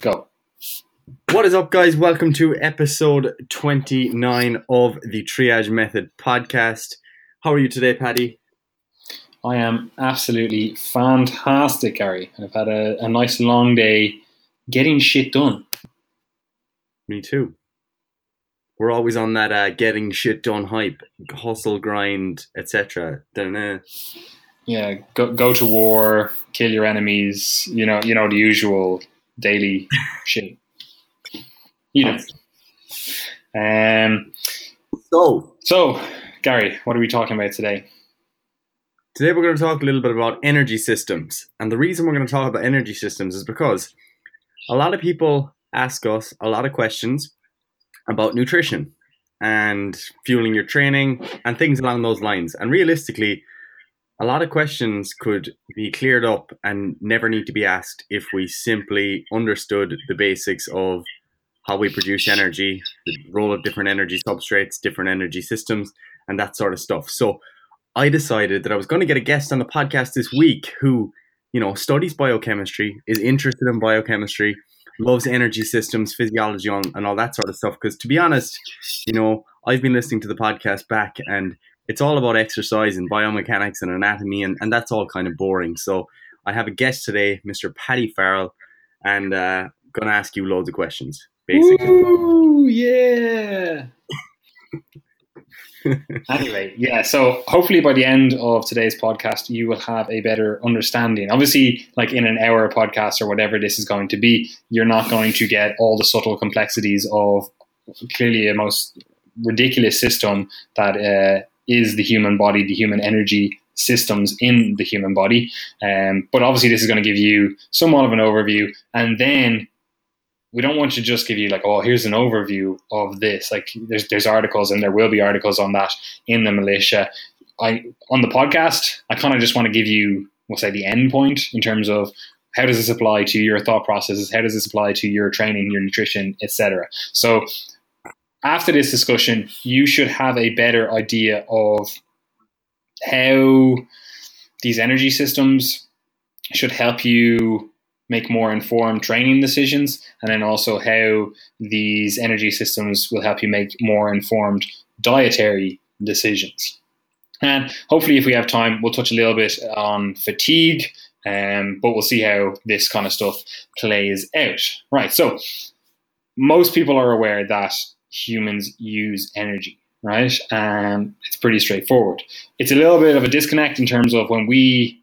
Go. What is up, guys? Welcome to episode 29 of the Triage Method podcast. How are you today, Paddy? I am absolutely fantastic, Gary. I've had a, a nice long day getting shit done. Me too. We're always on that uh, getting shit done hype, hustle, grind, etc. Yeah, go, go to war, kill your enemies. You know, you know the usual daily shit. You know. Um. So So, Gary, what are we talking about today? today we're going to talk a little bit about energy systems, and the reason we're going to talk about energy systems is because a lot of people ask us a lot of questions about nutrition and fueling your training and things along those lines. And realistically, a lot of questions could be cleared up and never need to be asked if we simply understood the basics of how we produce energy, the role of different energy substrates, different energy systems, and that sort of stuff. So I decided that I was going to get a guest on the podcast this week who, you know, studies biochemistry, is interested in biochemistry, loves energy systems, physiology, and all that sort of stuff. Because to be honest, you know, I've been listening to the podcast back and it's all about exercise and biomechanics and anatomy, and, and that's all kind of boring. So I have a guest today, Mr. Paddy Farrell, and uh, going to ask you loads of questions, basically. Ooh, yeah. anyway, yeah. So hopefully by the end of today's podcast, you will have a better understanding. Obviously, like in an hour podcast or whatever this is going to be, you're not going to get all the subtle complexities of clearly a most ridiculous system that uh, is the human body, the human energy systems in the human body. Um, but obviously, this is going to give you somewhat of an overview, and then we don't want to just give you like, oh, here's an overview of this. Like, there's there's articles, and there will be articles on that in the militia. I on the podcast, I kind of just want to give you, we'll say, the end point in terms of how does this apply to your thought processes, how does this apply to your training, your nutrition, etc. So after this discussion, you should have a better idea of how these energy systems should help you make more informed training decisions, and then also how these energy systems will help you make more informed dietary decisions. And hopefully, if we have time, we'll touch a little bit on fatigue, um, but we'll see how this kind of stuff plays out. Right. So, most people are aware that humans use energy, right? And it's pretty straightforward. It's a little bit of a disconnect in terms of when we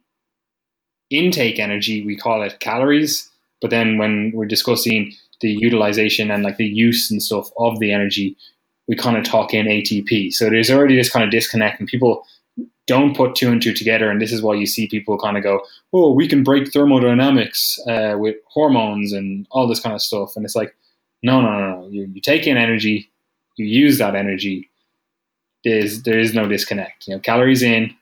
intake energy, we call it calories, but then when we're discussing the utilization and like the use and stuff of the energy, we kind of talk in ATP. So there's already this kind of disconnect, and people don't put two and two together. And this is why you see people kind of go, "Oh, we can break thermodynamics uh, with hormones and all this kind of stuff." And it's like, no, no, no, no. You, you take in energy, you use that energy. There's there is no disconnect. You know, calories in,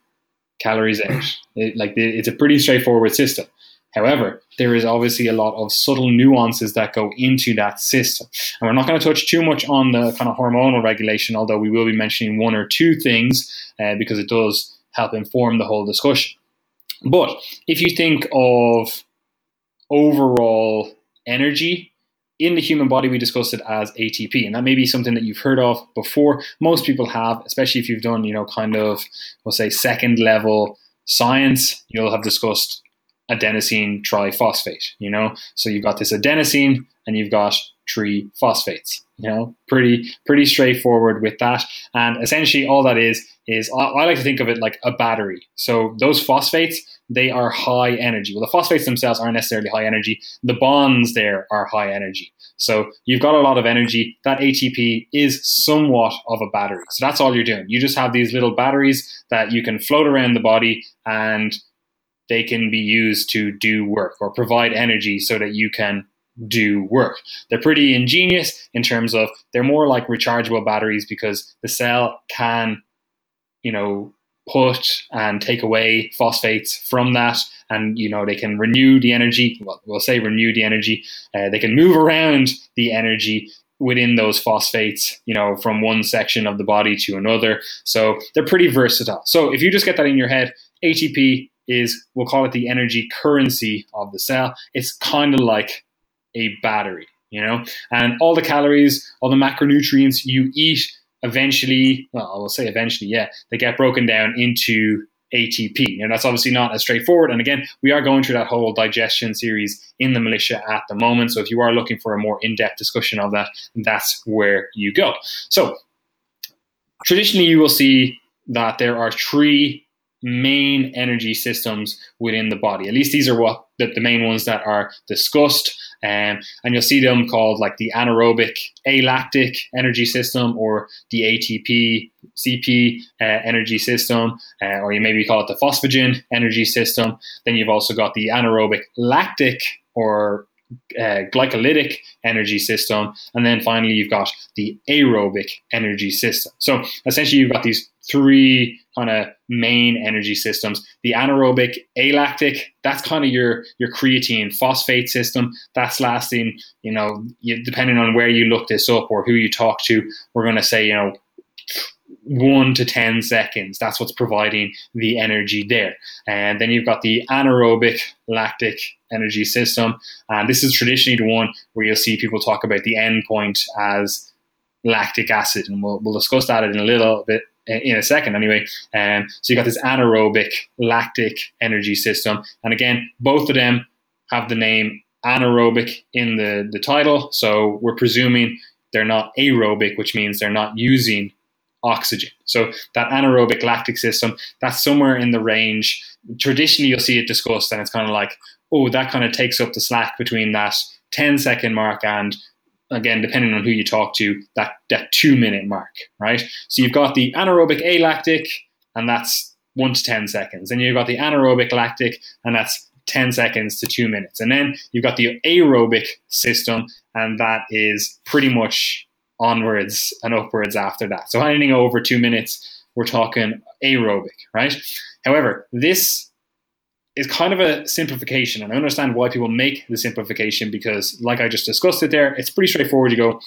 calories out. It, like it's a pretty straightforward system. However, there is obviously a lot of subtle nuances that go into that system. And we're not going to touch too much on the kind of hormonal regulation, although we will be mentioning one or two things uh, because it does help inform the whole discussion. But if you think of overall energy in the human body, we discussed it as ATP, and that may be something that you've heard of before. Most people have, especially if you've done, you know, kind of, we'll say, second level science. You'll have discussed adenosine triphosphate. You know, so you've got this adenosine and you've got three phosphates. You know, pretty pretty straightforward with that. And essentially, all that is is I, I like to think of it like a battery. So those phosphates they are high energy. Well, the phosphates themselves aren't necessarily high energy. The bonds there are high energy. So you've got a lot of energy. That ATP is somewhat of a battery. So that's all you're doing. You just have these little batteries that you can float around the body and they can be used to do work or provide energy so that you can do work. They're pretty ingenious in terms of they're more like rechargeable batteries because the cell can, you know, put and take away phosphates from that and you know they can renew the energy. Well, we'll say renew the energy. Uh, they can move around the energy within those phosphates you know from one section of the body to another. So they're pretty versatile. So if you just get that in your head atp is we'll call it the energy currency of the cell. It's kind of like a battery, you know, and all the calories, all the macronutrients you eat eventually, well, I will say eventually, yeah, they get broken down into ATP. And that's obviously not as straightforward. And again, we are going through that whole digestion series in the militia at the moment. So if you are looking for a more in depth discussion of that, that's where you go. So traditionally, you will see that there are three main energy systems within the body. At least these are what the, the main ones that are discussed. Um, and you'll see them called like the anaerobic alactic energy system or the ATP CP uh, energy system, uh, or you maybe call it the phosphagen energy system. Then you've also got the anaerobic lactic or uh, glycolytic energy system, and then finally you've got the aerobic energy system. So essentially, you've got these three kind of main energy systems. The anaerobic alactic, that's kind of your your creatine phosphate system. That's lasting, you know, you, depending on where you look this up or who you talk to, we're going to say, you know, one to 10 seconds. That's what's providing the energy there. And then you've got the anaerobic lactic energy system. And this is traditionally the one where you'll see people talk about the endpoint as lactic acid. And we'll, we'll discuss that in a little bit in a second anyway. Um, so you've got this anaerobic lactic energy system. And again, both of them have the name anaerobic in the, the title. So we're presuming they're not aerobic, which means they're not using oxygen. So that anaerobic lactic system, that's somewhere in the range. Traditionally, you'll see it discussed, and it's kind of like, oh, that kind of takes up the slack between that 10 second mark and again, depending on who you talk to, that, that two minute mark, right? So you've got the anaerobic alactic, and that's one to 10 seconds. And you've got the anaerobic lactic, and that's 10 seconds to two minutes. And then you've got the aerobic system, and that is pretty much onwards and upwards after that. So anything over two minutes, we're talking aerobic, right? However, this is kind of a simplification, and I understand why people make the simplification because, like I just discussed it there, it's pretty straightforward. You go,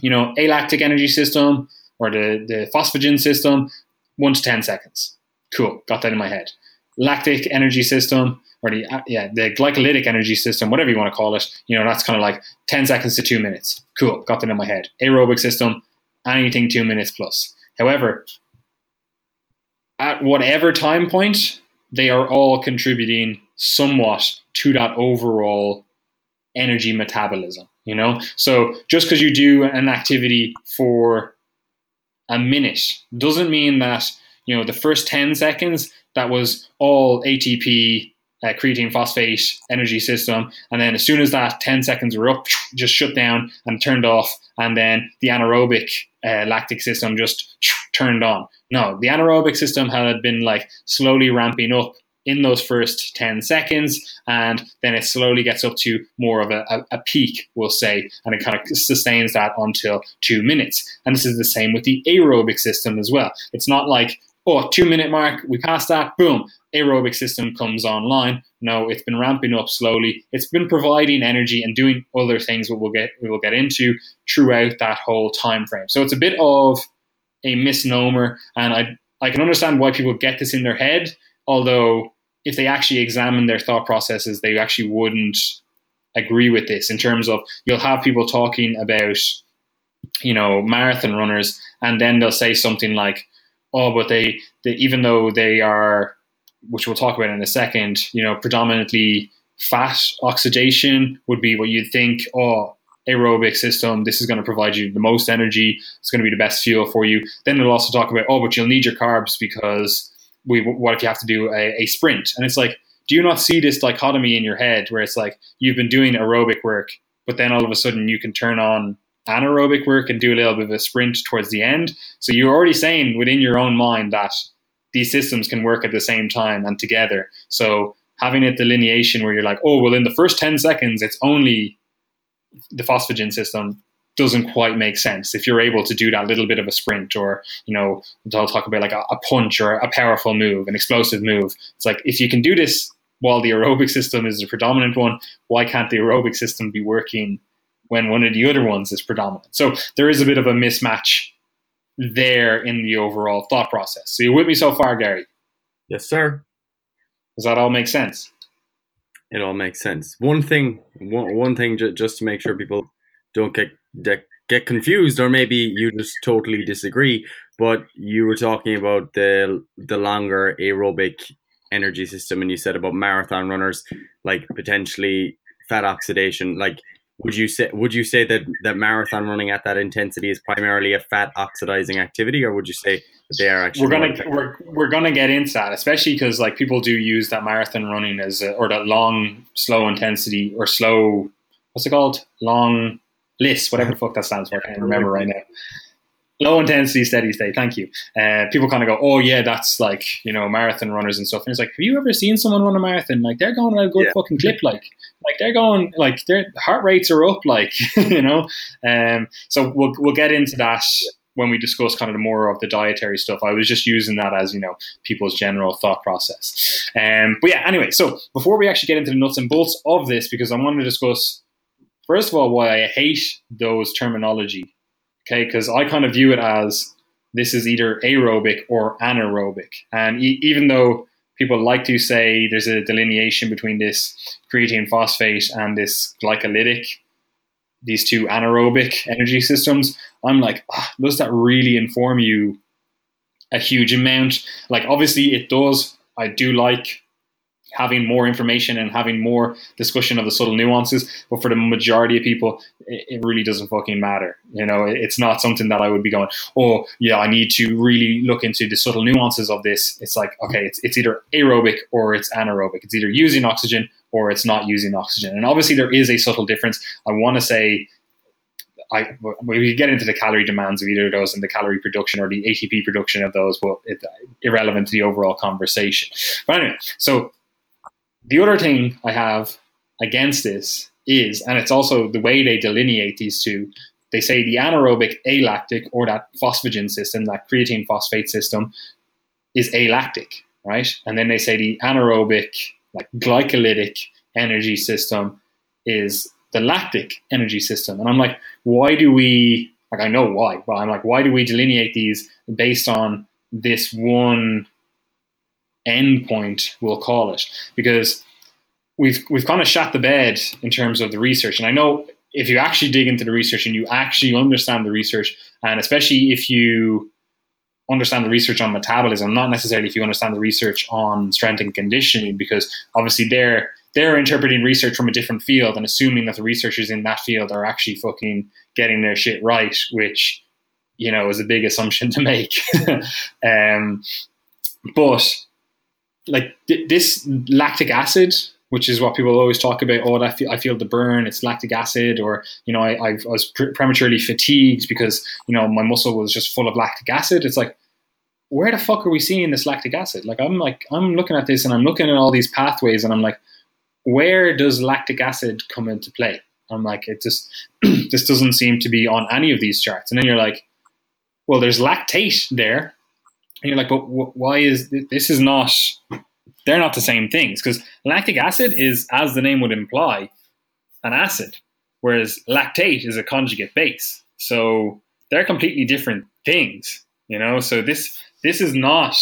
you know, alactic energy system or the, the phosphagen system, one to 10 seconds. Cool, got that in my head. Lactic energy system, or the uh, yeah the glycolytic energy system, whatever you want to call it. You know, that's kind of like 10 seconds to two minutes. Cool, got that in my head. Aerobic system, anything two minutes plus. However, at whatever time point, they are all contributing somewhat to that overall energy metabolism. You know, so just because you do an activity for a minute doesn't mean that you know the first 10 seconds that was all ATP uh, creatine phosphate energy system. And then as soon as that 10 seconds were up, just shut down and turned off. And then the anaerobic uh, lactic system just turned on. No, the anaerobic system had been like slowly ramping up in those first 10 seconds, and then it slowly gets up to more of a, a, a, peak, we'll say, and it kind of sustains that until two minutes. And this is the same with the aerobic system as well. It's not like, oh, two minute mark, we passed that, boom, aerobic system comes online. No, it's been ramping up slowly. It's been providing energy and doing other things that we'll get we will get into throughout that whole time frame. So it's a bit of a misnomer, and I I can understand why people get this in their head. Although if they actually examine their thought processes, they actually wouldn't agree with this. In terms of you'll have people talking about you know marathon runners, and then they'll say something like, "Oh, but they, they even though they are which we'll talk about in a second, you know, predominantly fat oxidation would be what you'd think, oh, aerobic system, this is going to provide you the most energy, it's going to be the best fuel for you. Then they'll also talk about, oh, but you'll need your carbs because we, what if you have to do a, a sprint? And it's like, do you not see this dichotomy in your head where it's like you've been doing aerobic work, but then all of a sudden you can turn on anaerobic work and do a little bit of a sprint towards the end? So you're already saying within your own mind that these systems can work at the same time and together. So having a delineation where you're like, oh, well, in the first 10 seconds, it's only the phosphagen system doesn't quite make sense. If you're able to do that little bit of a sprint or, you know, I'll talk about like a, a punch or a powerful move, an explosive move. It's like, if you can do this while the aerobic system is the predominant one, why can't the aerobic system be working when one of the other ones is predominant? So there is a bit of a mismatch there in the overall thought process. So you with me so far, Gary? Yes, sir. Does that all make sense? It all makes sense. One thing, one, one thing, just to make sure people don't get get confused, or maybe you just totally disagree. But you were talking about the the longer aerobic energy system, and you said about marathon runners, like potentially fat oxidation. Like, would you say would you say that that marathon running at that intensity is primarily a fat oxidizing activity, or would you say that they are actually? We're gonna we're, we're gonna get into that, especially because like people do use that marathon running as a, or that long slow intensity or slow what's it called long LISS whatever the fuck that stands for. I can't remember right now. Low intensity, steady state. Thank you. Uh, people kind of go, oh yeah, that's like you know marathon runners and stuff. And it's like, have you ever seen someone run a marathon? Like they're going at a good yeah. fucking clip. Like like they're going like their heart rates are up. Like you know. Um, so we'll we'll get into that when we discuss kind of the more of the dietary stuff. I was just using that as you know people's general thought process. Um, but yeah, anyway. So before we actually get into the nuts and bolts of this, because I want to discuss first of all, why I hate those terminology. Okay, because I kind of view it as this is either aerobic or anaerobic, and e- even though people like to say there's a delineation between this creatine phosphate and this glycolytic, these two anaerobic energy systems, I'm like, oh, does that really inform you a huge amount? Like, obviously, it does. I do like having more information and having more discussion of the subtle nuances. But for the majority of people, it, really doesn't fucking matter. You know, it's not something that I would be going, oh, yeah, I need to really look into the subtle nuances of this. It's like, okay, it's, it's either aerobic or it's anaerobic. It's either using oxygen or it's not using oxygen. And obviously, there is a subtle difference. I want to say, I, we get into the calorie demands of either of those and the calorie production or the ATP production of those, but irrelevant to the overall conversation. But anyway, so the other thing I have against this is, and it's also the way they delineate these two. They say the anaerobic alactic or that phosphagen system, that creatine phosphate system, is alactic, right? And then they say the anaerobic, like glycolytic energy system is the lactic energy system. And I'm like, why do we, like, I know why, but I'm like, why do we delineate these based on this one endpoint, we'll call it, because we've we've kind of shot the bed in terms of the research. And I know if you actually dig into the research and you actually understand the research, and especially if you understand the research on metabolism, not necessarily if you understand the research on strength and conditioning, because obviously they're they're interpreting research from a different field and assuming that the researchers in that field are actually fucking getting their shit right, which you know is a big assumption to make. um, but like th- this lactic acid, which is what people always talk about. Oh, I feel, I feel the burn. It's lactic acid, or you know, I, I was pre- prematurely fatigued because you know my muscle was just full of lactic acid. It's like, where the fuck are we seeing this lactic acid? Like, I'm like, I'm looking at this and I'm looking at all these pathways, and I'm like, where does lactic acid come into play? I'm like, it just this doesn't seem to be on any of these charts. And then you're like, well, there's lactate there, and you're like, but why is this is not? They're not the same things because lactic acid is, as the name would imply, an acid, whereas lactate is a conjugate base. So they're completely different things, you know. So this this is not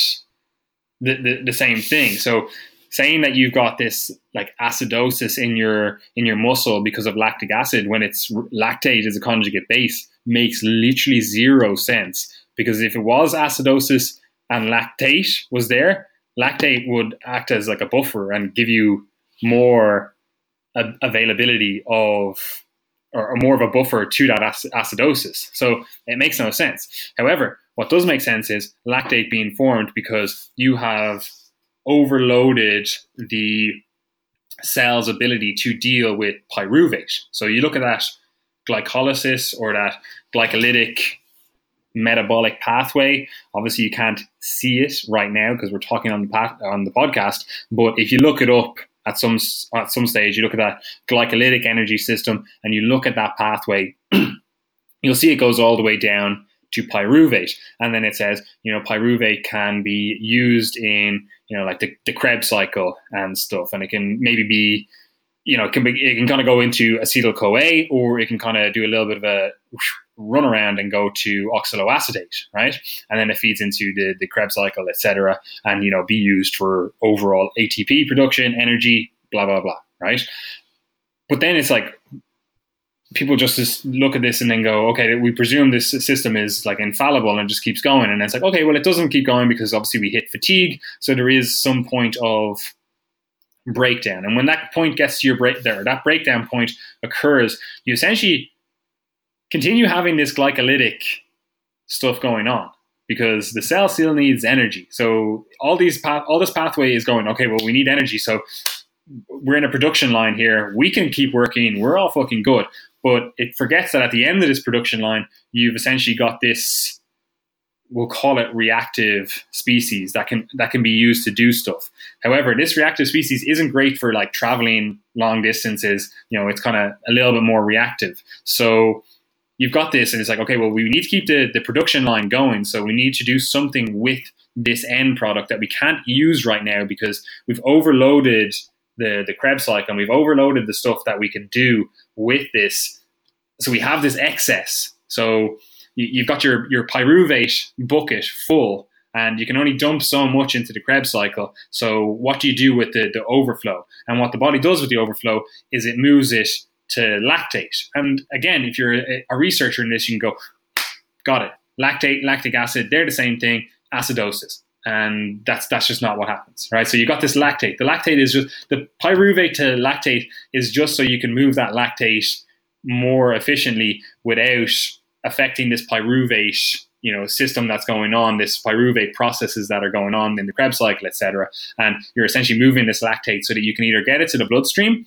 the, the, the same thing. So saying that you've got this like acidosis in your in your muscle because of lactic acid when it's lactate is a conjugate base makes literally zero sense because if it was acidosis and lactate was there, lactate would act as like a buffer and give you more availability of or, or, more of a buffer to that acidosis. So it makes no sense. However, what does make sense is lactate being formed because you have overloaded the cell's ability to deal with pyruvate. So you look at that glycolysis or that glycolytic metabolic pathway. Obviously, you can't see it right now because we're talking on the on the podcast. But if you look it up at some at some stage, you look at that glycolytic energy system, and you look at that pathway, you'll see it goes all the way down to pyruvate, and then it says you know pyruvate can be used in you know like the, the Krebs cycle and stuff, and it can maybe be you know, it can be, it can kind of go into acetyl CoA, or it can kind of do a little bit of a run around and go to oxaloacetate, right? And then it feeds into the, the Krebs cycle, etc., and you know be used for overall ATP production, energy, blah blah blah, right? But then it's like people just, just look at this and then go, okay, we presume this system is like infallible and just keeps going. And it's like, okay, well, it doesn't keep going because obviously we hit fatigue. So there is some point of breakdown. And when that point gets to your break there, that breakdown point occurs, you essentially continue having this glycolytic stuff going on because the cell still needs energy. So all these path, all this pathway is going, okay, well, we need energy. So we're in a production line here. We can keep working. We're all fucking good. But it forgets that at the end of this production line, you've essentially got this we'll call it reactive species that can that can be used to do stuff. However, this reactive species isn't great for like traveling long distances. You know, it's kind of a little bit more reactive. So you've got this, and it's like, okay, well, we need to keep the, the production line going. So we need to do something with this end product that we can't use right now because we've overloaded the the Krebs cycle and we've overloaded the stuff that we can do with this. So we have this excess. So you, have got your your pyruvate bucket full, and you can only dump so much into the Krebs cycle. So what do you do with the the overflow? And what the body does with the overflow is it moves it to lactate. And again, if you're a, a researcher in this, you can go, got it. Lactate, lactic acid, they're the same thing. Acidosis and that's that's just not what happens, right? So you got this lactate. The lactate is just the pyruvate to lactate is just so you can move that lactate more efficiently without affecting this pyruvate you know system that's going on, this pyruvate processes that are going on in the Krebs cycle, etc. And you're essentially moving this lactate so that you can either get it to the bloodstream,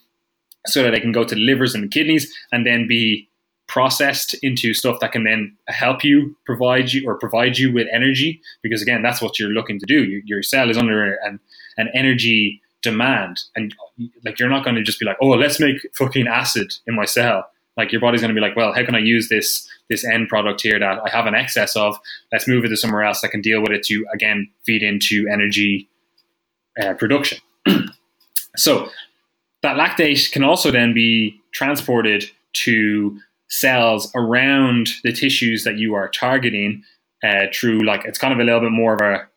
so that they can go to the livers and the kidneys, and then be processed into stuff that can then help you provide you or provide you with energy. Because again that's what you're looking to do. Your, your cell is under an, an energy demand. And like you're not going to just be like oh let's make fucking acid in my cell. Like your body's going to be like well how can i use this this end product here that i have an excess of? Let's move it to somewhere else that can deal with it to again feed into energy uh, production. So that lactate can also then be transported to cells around the tissues that you are targeting uh, through like it's kind of a little bit more of a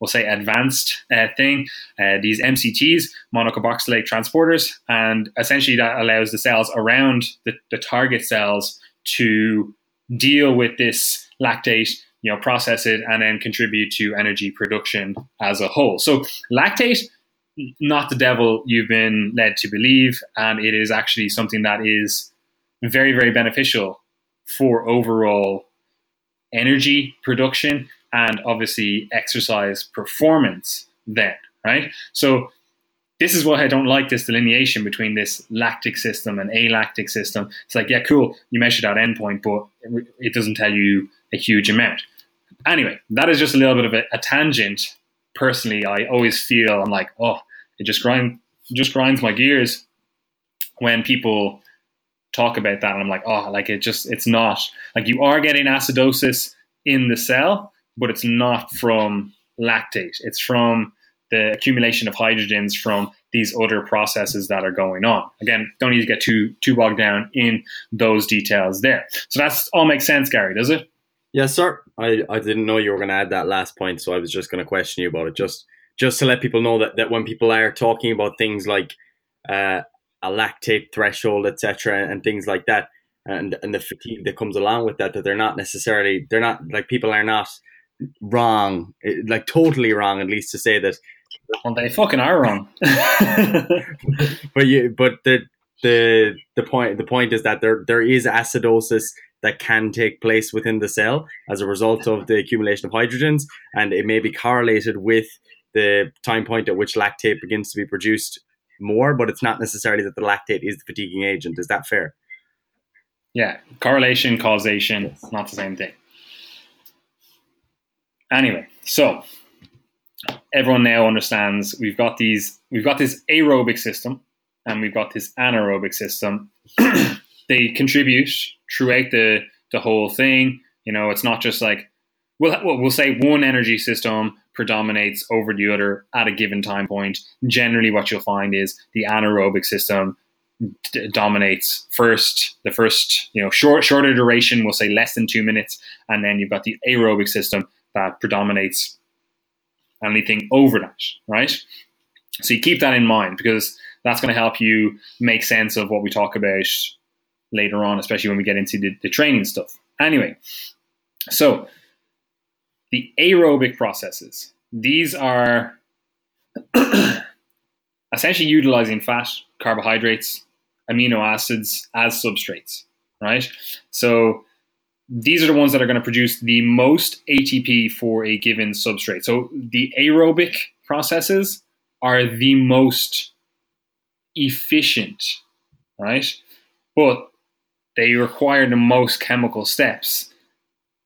we'll say advanced uh, thing. Uh, these mcts monocarboxylate transporters and essentially that allows the cells around the, the target cells to deal with this lactate you know process it and then contribute to energy production as a whole. So lactate not the devil you've been led to believe and it is actually something that is very, very beneficial for overall energy production and obviously exercise performance then, right? So this is why I don't like this delineation between this lactic system and alactic system. It's like, yeah, cool, you measure that endpoint, but it doesn't tell you a huge amount. Anyway, that is just a little bit of a, a tangent. Personally, I always feel I'm like, oh, it just grind, just grinds my gears when people talk about that and I'm like, oh, like it just it's not like you are getting acidosis in the cell, but it's not from lactate. It's from the accumulation of hydrogens from these other processes that are going on. Again, don't need to get too too bogged down in those details there. So that's all makes sense, Gary, does it? Yes, sir. I, I didn't know you were going to add that last point, so I was just going to question you about it. Just just to let people know that, that when people are talking about things like uh, a lactate threshold, etc., and things like that, and and the fatigue that comes along with that. That they're not necessarily they're not like people are not wrong, eh, like totally wrong, at least to say that. Well, they fucking are wrong. but you, but the the the point the point is that there there is acidosis that can take place within the cell as a result of the accumulation of hydrogens, and it may be correlated with the time point at which lactate begins to be produced more, but it's not necessarily that the lactate is the fatiguing agent. Is that fair? Yeah, correlation, causation, yes. not the same thing. Anyway, so everyone now understands we've got these we've got this aerobic system and we've got this anaerobic system. they contribute throughout the the whole thing. You know, it's not just like we'll we'll say one energy system predominates over the other at a given time point. Generally, what you'll find is the anaerobic system d- dominates first. The first, you know, short, shorter duration, we'll say less than two minutes, and then you've got the aerobic system that predominates anything over that, right? So you keep that in mind because that's going to help you make sense of what we talk about later on, especially when we get into the, the training stuff. Anyway, so the aerobic processes, these are essentially utilizing fat, carbohydrates, amino acids as substrates, right? So these are the ones that are going to produce the most ATP for a given substrate. So the aerobic processes are the most efficient, right? But they require the most chemical steps,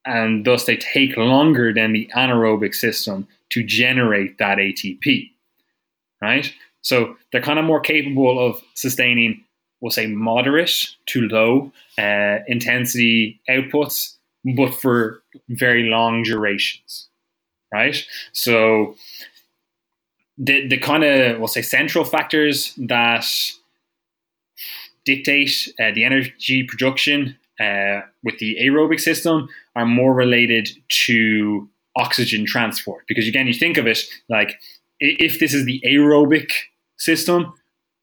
and thus they take longer than the anaerobic system to generate that ATP, right? So they're kind of more capable of sustaining, we'll say, moderate to low uh, intensity outputs, but for very long durations, right? So the the kind of we'll say central factors that dictate uh, the energy production uh, with the aerobic system are more related to oxygen transport. Because again you think of it like if this is the aerobic system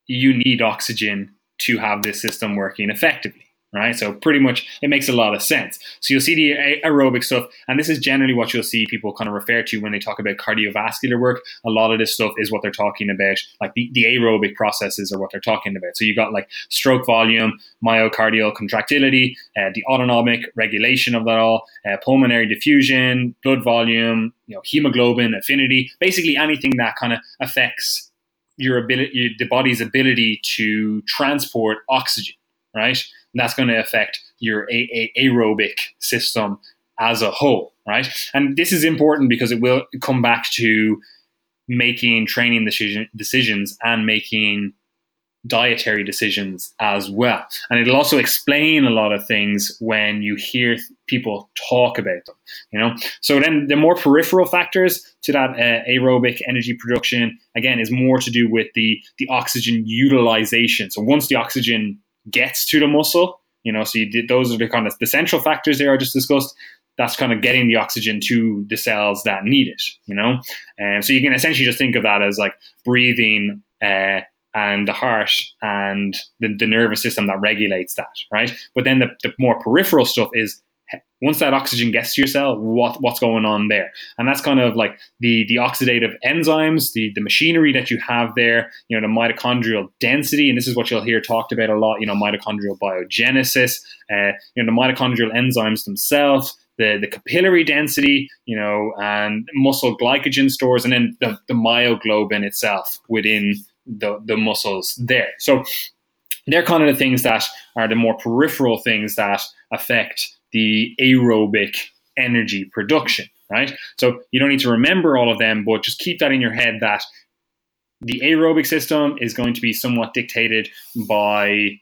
you need oxygen to have this system working effectively right? So pretty much it makes a lot of sense. So you'll see the aerobic stuff, and this is generally what you'll see people kind of refer to when they talk about cardiovascular work. A lot of this stuff is what they're talking about, like the, the aerobic processes are what they're talking about. So you got like stroke volume, myocardial contractility, uh, the autonomic regulation of that all, uh, pulmonary diffusion, blood volume, you know, hemoglobin, affinity, basically anything that kind of affects your ability, the body's ability to transport oxygen, right? And that's going to affect your a- a- aerobic system as a whole, right? And this is important because it will come back to making training decision, decisions and making dietary decisions as well. And it'll also explain a lot of things when you hear people talk about them, you know? So then the more peripheral factors to that uh, aerobic energy production, again, is more to do with the, the oxygen utilization. So once the oxygen gets to the muscle. You know, so you did, those are the kind of the central factors there I just discussed. That's kind of getting the oxygen to the cells that need it. You know, and so you can essentially just think of that as like breathing. Uh, and the heart and the, the, nervous system that regulates that, right? But then the, the more peripheral stuff is once that oxygen gets to your cell, what what's going on there? And that's kind of like the the oxidative enzymes, the the machinery that you have there, you know, the mitochondrial density, and this is what you'll hear talked about a lot, you know, mitochondrial biogenesis, uh, you know, the mitochondrial enzymes themselves, the, the capillary density, you know, and muscle glycogen stores, and then the, the myoglobin itself within the, the muscles there. So they're kind of the things that are the more peripheral things that affect the aerobic energy production, right? So you don't need to remember all of them, but just keep that in your head that the aerobic system is going to be somewhat dictated by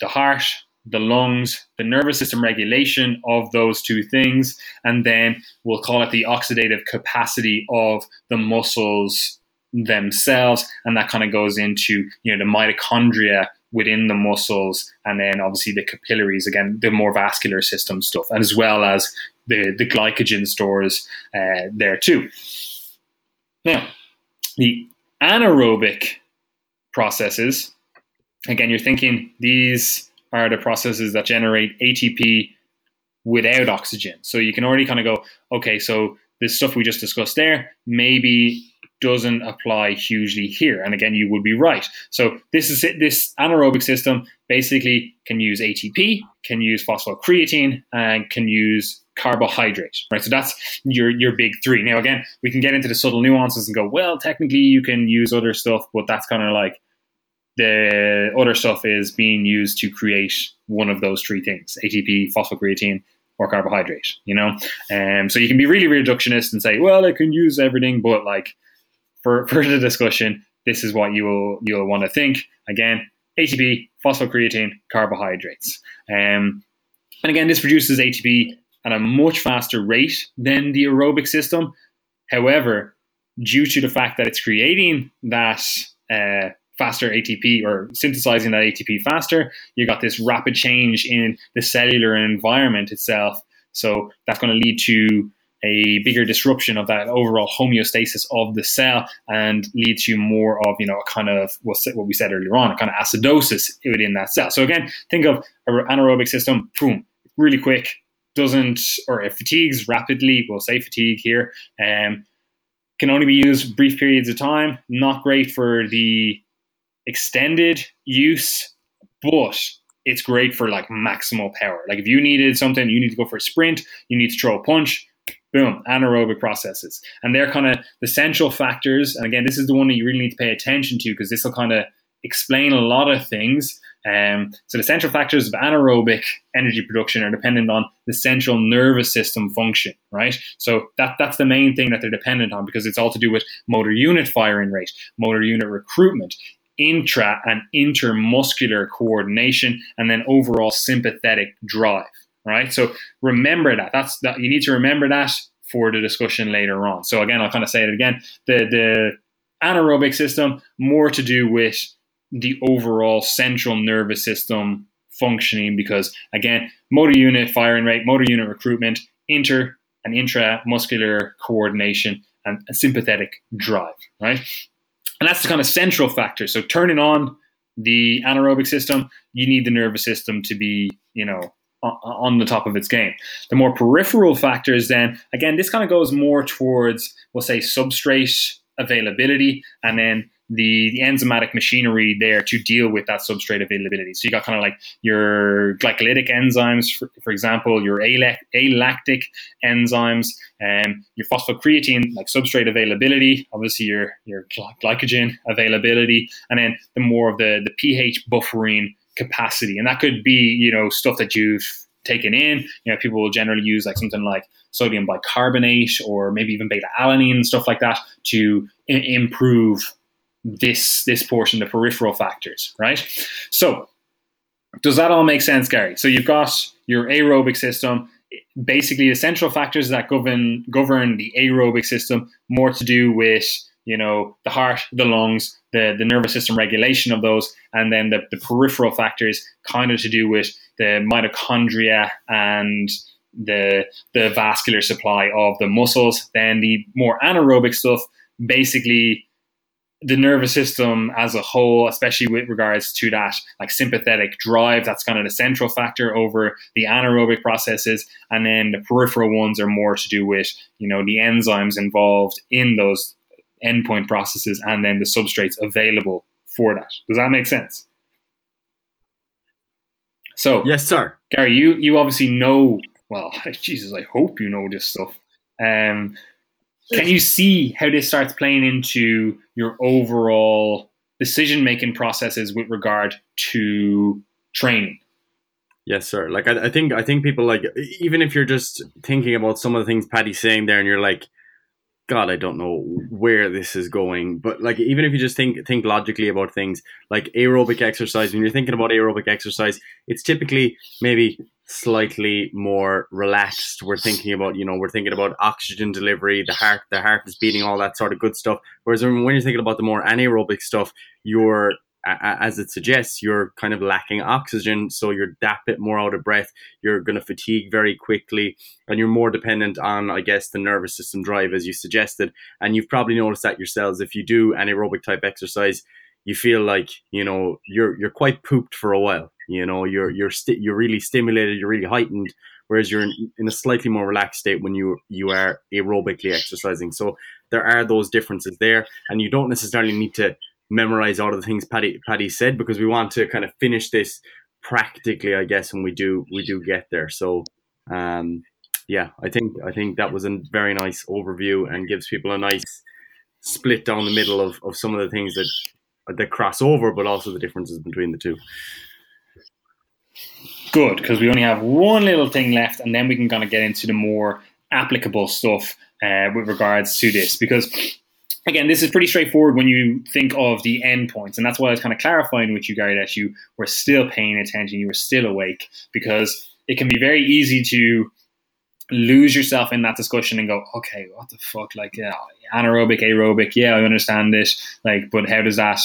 the heart, the lungs, the nervous system regulation of those two things, and then we'll call it the oxidative capacity of the muscles themselves, and that kind of goes into you know the mitochondria within the muscles, and then obviously the capillaries, again, the more vascular system stuff, and as well as the, the glycogen stores uh, there too. Now, the anaerobic processes, again, you're thinking these are the processes that generate ATP without oxygen. So you can already kind of go, okay, so this stuff we just discussed there, maybe doesn't apply hugely here. And again, you would be right. So this is it, this anaerobic system basically can use ATP, can use phosphocreatine, and can use carbohydrate. Right. So that's your your big three. Now again, we can get into the subtle nuances and go, well, technically you can use other stuff, but that's kind of like the other stuff is being used to create one of those three things: ATP, phosphocreatine, or carbohydrate. You know, um, so you can be really reductionist and say, well, I can use everything, but like for further discussion, this is what you will you'll want to think. Again, ATP, phosphocreatine, carbohydrates. Um, and again, this produces ATP at a much faster rate than the aerobic system. However, due to the fact that it's creating that uh, faster ATP or synthesizing that ATP faster, you got this rapid change in the cellular environment itself. So that's going to lead to a bigger disruption of that overall homeostasis of the cell and lead to more of you know a kind of what we said earlier on, a kind of acidosis within that cell. So again, think of an anaerobic system, boom, really quick, doesn't or it fatigues rapidly. We'll say fatigue here. Um, can only be used brief periods of time. Not great for the extended use, but it's great for like maximal power. Like if you needed something, you need to go for a sprint, you need to throw a punch, boom, anaerobic processes. And they're kind of the central factors. And again, this is the one that you really need to pay attention to because this will kind of explain a lot of things. Um, so the central factors of anaerobic energy production are dependent on the central nervous system function, right? So that that's the main thing that they're dependent on because it's all to do with motor unit firing rate, motor unit recruitment, intra and intermuscular coordination, and then overall sympathetic drive. Right. So remember that. That's that. You need to remember that for the discussion later on. So again, I'll kind of say it again. The the anaerobic system more to do with the overall central nervous system functioning because again, motor unit firing rate, motor unit recruitment, inter and intramuscular coordination, and sympathetic drive. Right. And that's the kind of central factor. So turning on the anaerobic system, you need the nervous system to be, you know, on the top of its game. The more peripheral factors, then again, this kind of goes more towards, we'll say, substrate availability, and then the, the enzymatic machinery there to deal with that substrate availability. So you got kind of like your glycolytic enzymes, for, for example, your alactic enzymes, and um, your phosphocreatine, like substrate availability, obviously your your glycogen availability, and then the more of the the pH buffering capacity, and that could be you know stuff that you've taken in. You know, people will generally use like something like sodium bicarbonate or maybe even beta alanine and stuff like that to I- improve this this portion, the peripheral factors, right? So does that all make sense, Gary? So you've got your aerobic system, basically the central factors that govern govern the aerobic system, more to do with you know the heart, the lungs, the the nervous system regulation of those, and then the, the peripheral factors kind of to do with the mitochondria and the the vascular supply of the muscles. Then the more anaerobic stuff basically the nervous system as a whole, especially with regards to that like sympathetic drive, that's kind of the central factor over the anaerobic processes, and then the peripheral ones are more to do with you know the enzymes involved in those endpoint processes, and then the substrates available for that. Does that make sense? So yes, sir. Gary, you you obviously know well. Jesus, I hope you know this stuff. Um, can you see how this starts playing into your overall decision making processes with regard to training? Yes, sir. Like I, I, think I think people like even if you're just thinking about some of the things Paddy's saying there, and you're like, God, I don't know where this is going. But like even if you just think think logically about things like aerobic exercise, when you're thinking about aerobic exercise, it's typically maybe slightly more relaxed. We're thinking about, you know, we're thinking about oxygen delivery, the heart, the heart is beating, all that sort of good stuff. Whereas when you're thinking about the more anaerobic stuff, you're, as it suggests, you're kind of lacking oxygen, so you're that bit more out of breath. You're going to fatigue very quickly, and you're more dependent on, I guess, the nervous system drive, as you suggested. And you've probably noticed that yourselves if you do anaerobic type exercise you feel like you know you're you're quite pooped for a while. You know, you're you're sti- you're really stimulated, you're really heightened, whereas you're in, in a slightly more relaxed state when you you are aerobically exercising. So there are those differences there, and you don't necessarily need to memorize all of the things Paddy Paddy said because we want to kind of finish this practically, I guess, when we do we do get there. So. Um, yeah, I think I think that was a very nice overview and gives people a nice split down the middle of, of some of the things that that cross over, but also the differences between the two. Good, because we only have one little thing left, and then we can kind of get into the more applicable stuff uh, with regards to this. Because again, this is pretty straightforward when you think of the endpoints, and that's why I was kind of clarifying with you, Gary, that you were still paying attention, you were still awake, because it can be very easy to lose yourself in that discussion and go, okay, what the fuck? Like, yeah, anaerobic, aerobic, yeah, I understand this. Like, but how does that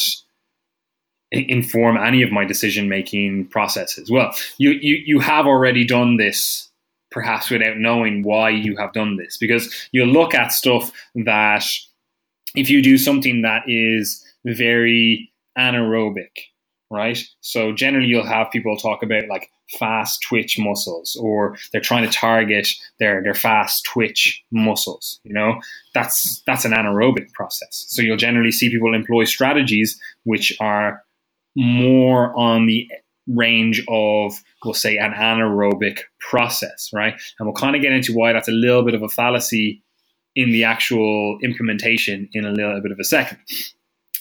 inform any of my decision making processes? Well, you, you you have already done this perhaps without knowing why you have done this. Because you'll look at stuff that if you do something that is very anaerobic, right? So generally you'll have people talk about like fast twitch muscles or they're trying to target their their fast twitch muscles, you know? That's that's an anaerobic process. So you'll generally see people employ strategies which are more on the range of we'll say an anaerobic process, right? And we'll kind of get into why that's a little bit of a fallacy in the actual implementation in a little bit of a second.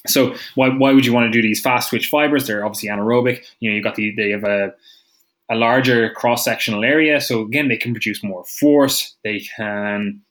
So why, why would you want to do these fast twitch fibers? They're obviously anaerobic. You know, you've got the they have a a larger cross sectional area. So again, they can produce more force. They can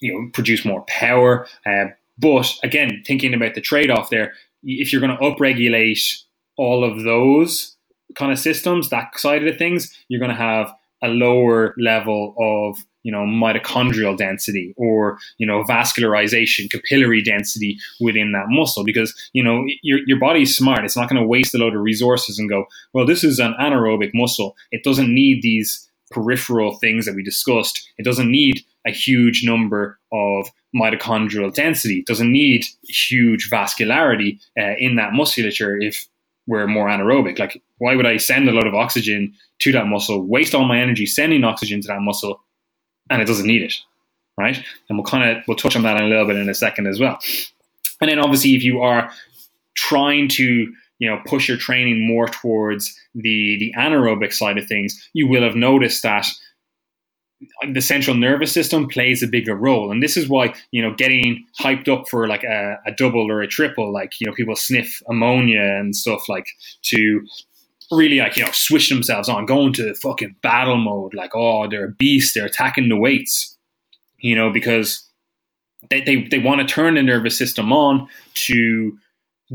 you know produce more power. Uh, but again, thinking about the trade off there, if you're going to upregulate all of those kind of systems, that side of the things, you're going to have a lower level of you know mitochondrial density or you know vascularization capillary density within that muscle because you know your, your body's smart. It's not going to waste a load of resources and go well this is an anaerobic muscle. It doesn't need these peripheral things that we discussed. It doesn't need a huge number of mitochondrial density. It doesn't need huge vascularity uh, in that musculature if we're more anaerobic. Like, why would I send a lot of oxygen to that muscle, waste all my energy sending oxygen to that muscle, and it doesn't need it, right? And we'll kind of we'll touch on that in a little bit in a second as well. And then obviously, if you are trying to you know push your training more towards the the anaerobic side of things, you will have noticed that the central nervous system plays a bigger role and this is why you know getting hyped up for like a, a, double or a triple like you know people sniff ammonia and stuff like to really like you know switch themselves on go into fucking battle mode like oh they're a beast they're attacking the weights you know because they, they, they want to turn the nervous system on to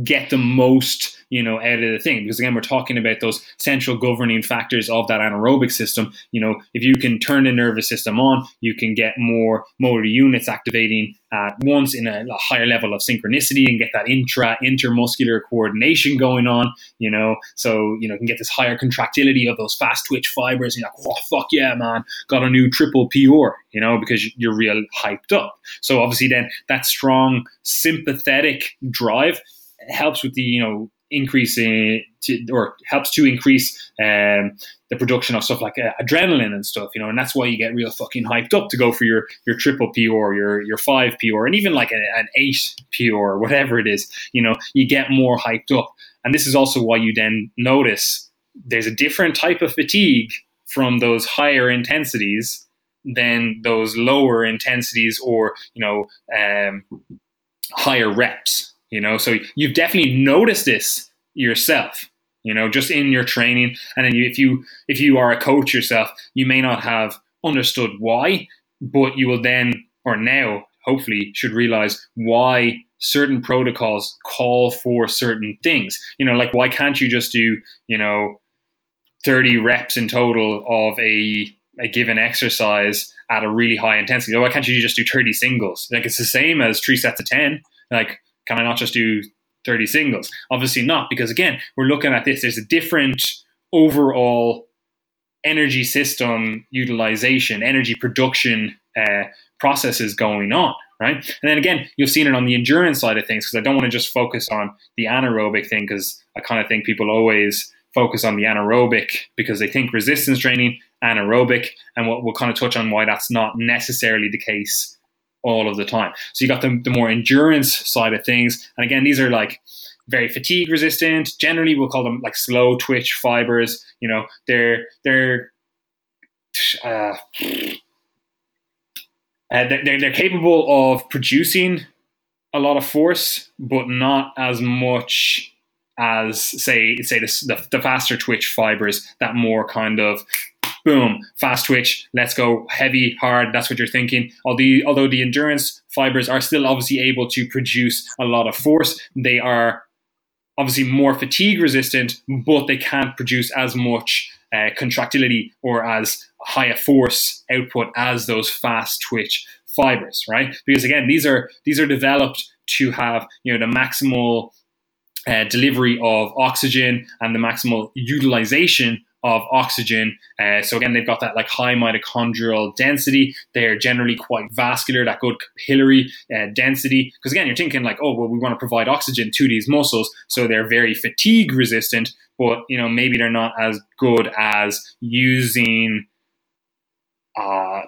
get the most you know, out of the thing. Because again, we're talking about those central governing factors of that anaerobic system. You know, if you can turn the nervous system on, you can get more motor units activating at once in a, a higher level of synchronicity and get that intra intermuscular coordination going on. You know, so you know, you can get this higher contractility of those fast twitch fibers. And you're like, oh fuck yeah, man, got a new triple PR. You know, because you're real hyped up. So obviously, then that strong sympathetic drive helps with the you know increasing to, or helps to increase um, the production of stuff like uh, adrenaline and stuff, you know, and that's why you get real fucking hyped up to go for your your triple P or your your five P or and even like a, an eight P or whatever it is, you know, you get more hyped up, and this is also why you then notice there's a different type of fatigue from those higher intensities than those lower intensities or you know um, higher reps you know so you've definitely noticed this yourself you know just in your training and then you, if you if you are a coach yourself you may not have understood why but you will then or now hopefully should realize why certain protocols call for certain things you know like why can't you just do you know 30 reps in total of a a given exercise at a really high intensity. Why can't you just do 30 singles? Like it's the same as three sets of 10. Like can I not just do 30 singles? Obviously not, because again, we're looking at this. There's a different overall energy system utilization, energy production uh, processes going on, right? And then again, you've seen it on the endurance side of things, because I don't want to just focus on the anaerobic thing, because I kind of think people always focus on the anaerobic because they think resistance training anaerobic, and we'll, we'll kind of touch on why that's not necessarily the case all of the time. So you got the, the more endurance side of things. And again, these are like very fatigue resistant. Generally, we'll call them like slow twitch fibers. You know, they're they're uh, uh, they're, they're capable of producing a lot of force, but not as much as say say the, the, the faster twitch fibers that more kind of boom, fast twitch, let's go heavy, hard. That's what you're thinking. Although although the endurance fibers are still obviously able to produce a lot of force, they are obviously more fatigue resistant, but they can't produce as much uh, contractility or as high a force output as those fast twitch fibers, right? Because again, these are these are developed to have you know the maximal uh, delivery of oxygen and the maximal utilization of oxygen. Uh, so again, they've got that like high mitochondrial density. They're generally quite vascular, that good capillary uh, density. Because again, you're thinking like, oh, well, we want to provide oxygen to these muscles, so they're very fatigue resistant. But you know, maybe they're not as good as using. Uh,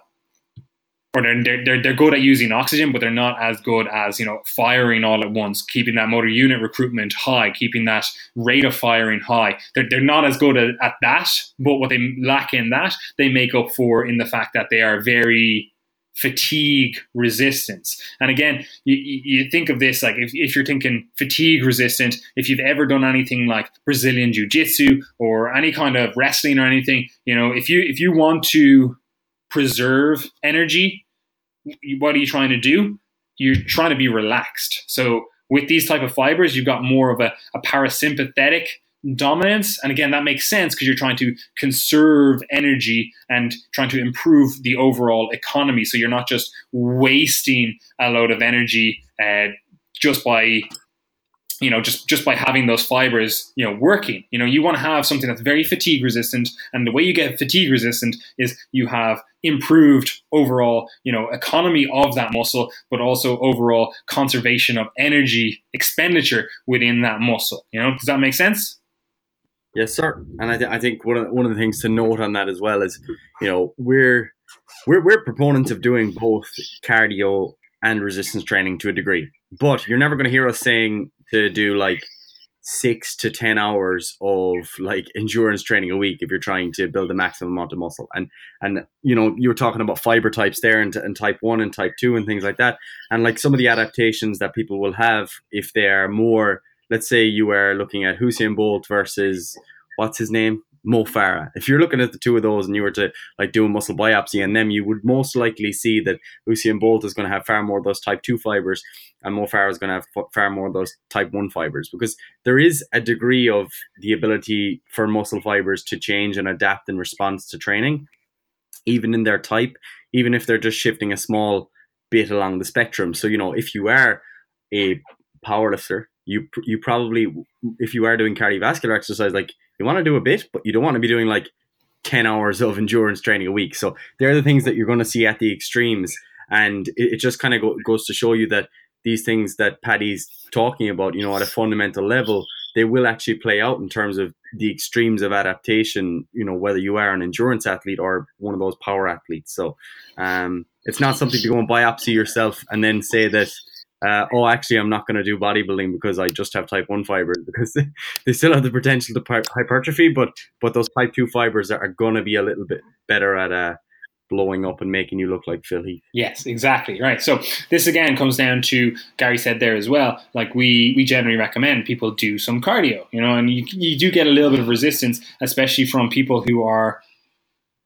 or they're, they're, they're good at using oxygen, but they're not as good as, you know, firing all at once, keeping that motor unit recruitment high, keeping that rate of firing high. They're, they're not as good at, at that, but what they lack in that, they make up for in the fact that they are very fatigue resistance. And again, you, you think of this like if, if you're thinking fatigue resistant, if you've ever done anything like Brazilian Jiu Jitsu or any kind of wrestling or anything, you know, if you if you want to preserve energy, what are you trying to do? You're trying to be relaxed. So with these type of fibers, you've got more of a, a parasympathetic dominance. And again, that makes sense because you're trying to conserve energy and trying to improve the overall economy. So you're not just wasting a load of energy uh, just by you know just just by having those fibers you know working. You know you want to have something that's very fatigue resistant and the way you get fatigue resistant is you have improved overall you know economy of that muscle but also overall conservation of energy expenditure within that muscle you know? Does that make sense? Yes sir. And i, th- I think one of, the, one of the things to note on that as well is you know we're we're, we're proponents of doing both cardio and resistance training to a degree. But you're never going to hear us saying to do like six to ten hours of like endurance training a week if you're trying to build the maximum amount of muscle. And and you know you were talking about fiber types there and, and type 1 and type 2 and things like that. And like some of the adaptations that people will have if they are more let's say you are looking at Usain Bolt versus what's his name Mo Farah. If you're looking at the two of those and you were to like do a muscle biopsy on them, you would most likely see that Usain Bolt is going to have far more of those type 2 fibers and Mo Farah is going to have far more of those type 1 fibers because there is a degree of the ability for muscle fibers to change and adapt in response to training, even in their type, even if they're just shifting a small bit along the spectrum. So, you know, if you are a powerlifter, you you probably if you are doing cardiovascular exercise like you want to do a bit, but you don't want to be doing like 10 hours of endurance training a week. So they're the things that you're going to see at the extremes. And it, it just kind of go, goes to show you that these things that Paddy's talking about, you know, at a fundamental level, they will actually play out in terms of the extremes of adaptation, you know, whether you are an endurance athlete or one of those power athletes. So um, it's not something to go and biopsy yourself and then say that uh, oh, actually, I'm not going to do bodybuilding because I just have type one fibers because they still have the potential to hypertrophy, but but those type two fibers are, going to be a little bit better at uh, blowing up and making you look like Phil Heath. Yes, exactly. Right. So this again comes down to Gary said there as well. Like we we generally recommend people do some cardio, you know, and you you do get a little bit of resistance, especially from people who are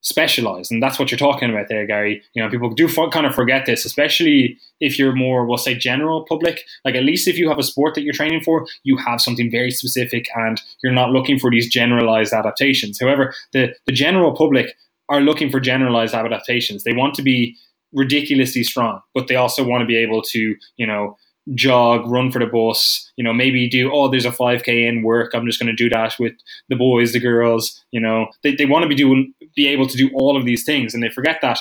specialized and that's what you're talking about there gary. You know people do kind of forget this especially if you're more we'll say general public. Like at least if you have a sport that you're training for you have something very specific and you're not looking for these generalized adaptations. However the the general public are looking for generalized adaptations. They want to be ridiculously strong but they also want to be able to you know jog, run for the bus, you know, maybe do, oh, there's a 5K in work. I'm just going to do that with the boys, the girls, you know, they, they want to be doing, be able to do all of these things. And they forget that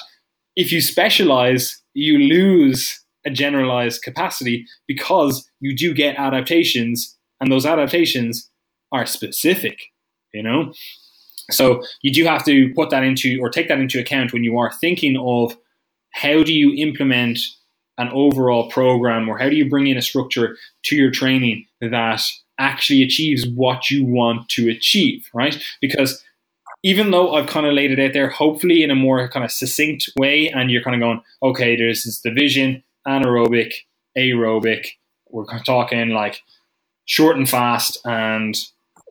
if you specialize, you lose a generalized capacity because you do get adaptations and those adaptations are specific, you know? So you do have to put that into or take that into account when you are thinking of how do you implement an overall program or how do you bring in a structure to your training that actually achieves what you want to achieve, right? Because even though I've kind of laid it out there, hopefully in a more kind of succinct way, and you're kind of going, okay, there's this division, anaerobic, aerobic. We're talking like short and fast and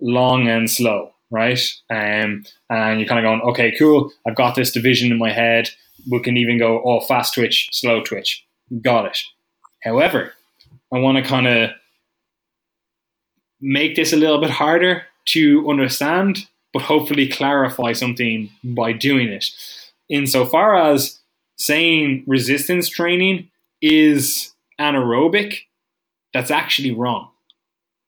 long and slow, right? Um, and you're kind of going, okay, cool. I've got this division in my head. We can even go, oh, fast twitch, slow twitch got it. However, I want to kind of make this a little bit harder to understand, but hopefully clarify something by doing it. Insofar as saying resistance training is anaerobic, that's actually wrong,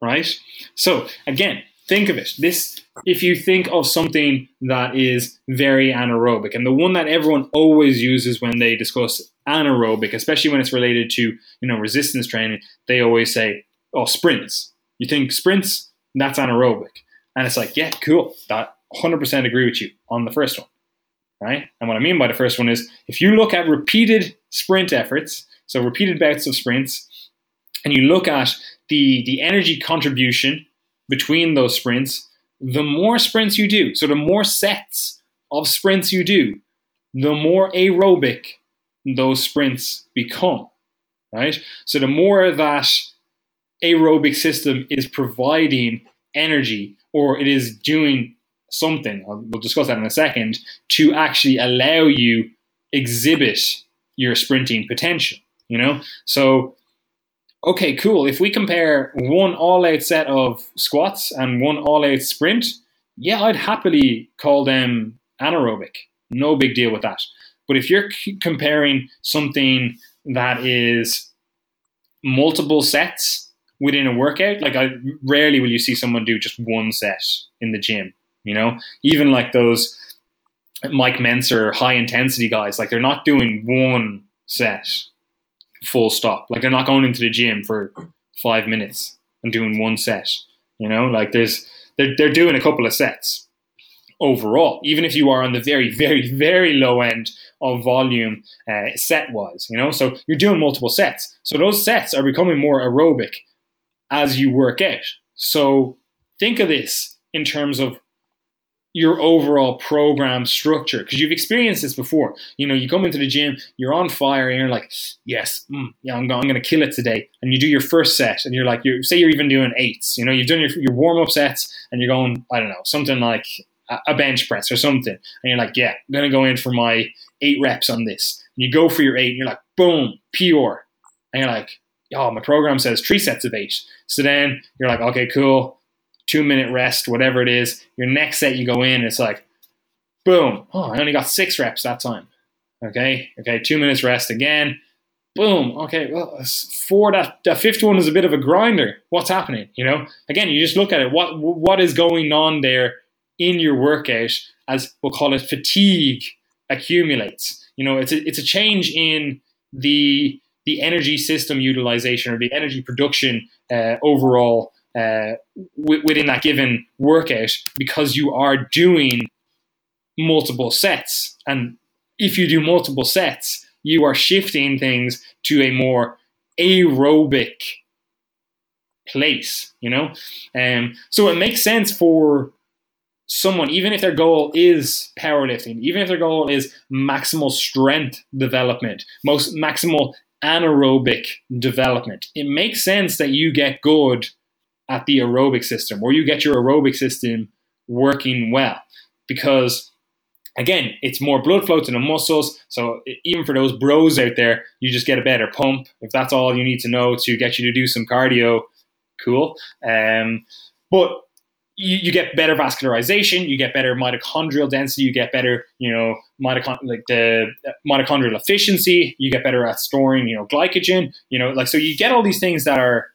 right? So again, think of it. This if you think of something that is very anaerobic, and the one that everyone always uses when they discuss anaerobic, especially when it's related to you know resistance training, they always say, "Oh, sprints." You think sprints? That's anaerobic, and it's like, yeah, cool. That 100% agree with you on the first one, right? And what I mean by the first one is if you look at repeated sprint efforts, so repeated bouts of sprints, and you look at the the energy contribution between those sprints the more sprints you do, so the more sets of sprints you do, the more aerobic those sprints become, right? So the more that aerobic system is providing energy or it is doing something, we'll discuss that in a second, to actually allow you exhibit your sprinting potential, you know? So okay, cool. If we compare one all out set of squats and one all out sprint, yeah, I'd happily call them anaerobic. No big deal with that. But if you're c- comparing something that is multiple sets within a workout, like I rarely will you see someone do just one set in the gym, you know? Even like those Mike Mentzer high intensity guys, like they're not doing one set full stop. Like they're not going into the gym for five minutes and doing one set. You know, like there's they're they're doing a couple of sets overall. Even if you are on the very very very low end of volume uh, set wise, you know, so you're doing multiple sets. So those sets are becoming more aerobic as you work out. So think of this in terms of your overall program structure because you've experienced this before. You know, you come into the gym, you're on fire, and you're like, "Yes, mm, yeah, I'm, going to kill it today." And you do your first set, and you're like, you say you're even doing eights. You know, you've done your, your warm up sets, and you're going, I don't know, something like a bench press or something, and you're like, "Yeah, I'm going to go in for my eight reps on this." And you go for your eight, and you're like, "Boom, pure," and you're like, "Oh, my program says three sets of eight. So then you're like, "Okay, cool." two minute rest, whatever it is. Your next set you go in, it's like, boom. Oh, I only got six reps that time. Okay, okay, two minutes rest again. Boom. Okay, well, four. That that fifth one is a bit of a grinder. What's happening? You know, again, you just look at it. What what is going on there in your workout as we'll call it fatigue accumulates. You know, it's a, it's a change in the the energy system utilization or the energy production uh, overall uh, w- within that given workout because you are doing multiple sets. And if you do multiple sets, you are shifting things to a more aerobic place, you know? Um, so it makes sense for someone, even if their goal is powerlifting, even if their goal is maximal strength development, most maximal anaerobic development, it makes sense that you get good at the aerobic system, or you get your aerobic system working well. Because again, it's more blood flow to the muscles. So even for those bros out there, you just get a better pump. If that's all you need to know to get you to do some cardio, cool. Um, but you, you, get better vascularization, you get better mitochondrial density, you get better, you know, mitochond- like the mitochondrial efficiency, you get better at storing, you know, glycogen, you know, like so you get all these things that are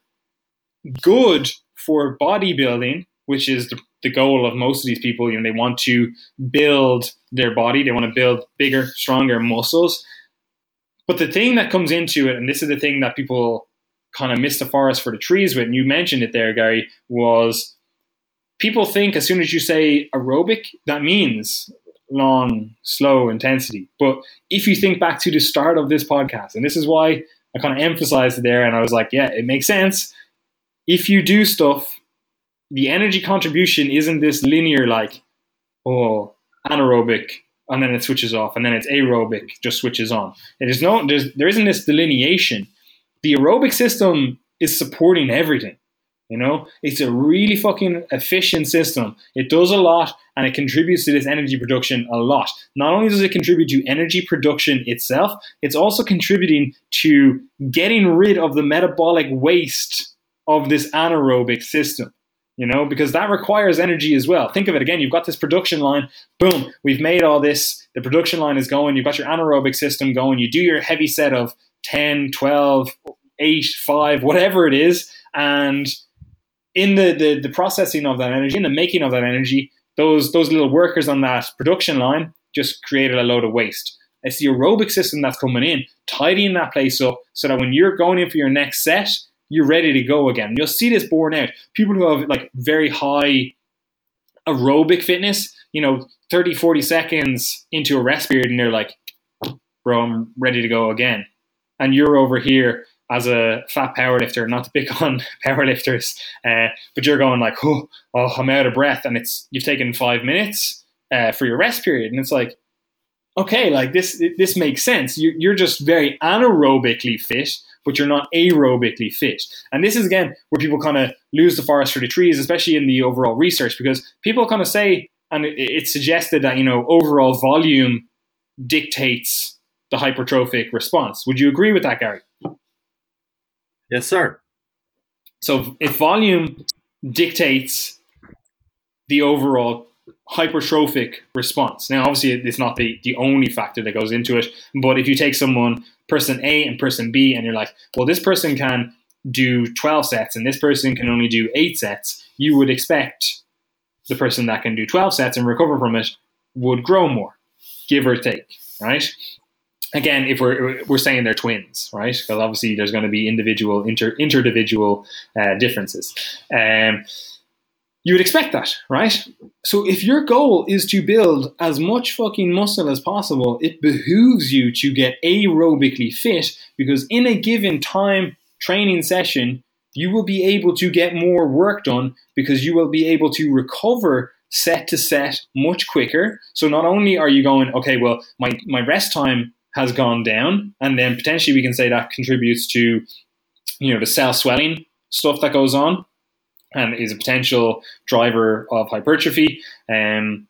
good for bodybuilding, which is the, the goal of most of these people. You know, they want to build their body, they want to build bigger, stronger muscles. But the thing that comes into it, and this is the thing that people kind of miss the forest for the trees with, and you mentioned it there, Gary, was people think as soon as you say aerobic, that means long, slow intensity. But if you think back to the start of this podcast, and this is why I kind of emphasized it there, and I was like, yeah, it makes sense if you do stuff, the energy contribution isn't this linear like, oh, anaerobic, and then it switches off, and then it's aerobic, just switches on. Is no, there's, there isn't this delineation. The aerobic system is supporting everything. You know, it's a really fucking efficient system. It does a lot and it contributes to this energy production a lot. Not only does it contribute to energy production itself, it's also contributing to getting rid of the metabolic waste of this anaerobic system you know, because that requires energy as well. Think of it again. You've got this production line. Boom, we've made all this. The production line is going. You've got your anaerobic system going. You do your heavy set of 10, 12, 8, 5, whatever it is. And in the, the the processing of that energy, in the making of that energy, those those little workers on that production line just created a load of waste. It's the aerobic system that's coming in, tidying that place up so that when you're going in for your next set, you're ready to go again. You'll see this borne out. People who have like very high aerobic fitness, you know, 30, 40 seconds into a rest period and they're like, bro, I'm ready to go again. And you're over here as a fat powerlifter, not to pick on powerlifters, uh, but you're going like, oh, oh, I'm out of breath, and it's you've taken five minutes uh, for your rest period, and it's like, okay, like this this makes sense. You're, you're just very anaerobically fit, but you're not aerobically fit, and this is again where people kind of lose the forest for the trees, especially in the overall research, because people kind of say, and it, it's suggested that you know overall volume dictates the hypertrophic response. Would you agree with that, Gary? Yes, sir. So if volume dictates the overall hypertrophic response. Now, obviously, it's not the, the only factor that goes into it, but if you take someone, person A and person B, and you're like, well, this person can do 12 sets and this person can only do eight sets, you would expect the person that can do 12 sets and recover from it would grow more, give or take, right? Again, if we're we're saying they're twins, right? Because obviously there's going to be individual inter interdividual uh, differences. Um, you would expect that, right? So if your goal is to build as much fucking muscle as possible, it behooves you to get aerobically fit because in a given time training session, you will be able to get more work done because you will be able to recover set to set much quicker. So not only are you going, okay, well, my, my rest time has gone down, and then potentially we can say that contributes to you know the cell swelling stuff that goes on, and is a potential driver of hypertrophy. Um,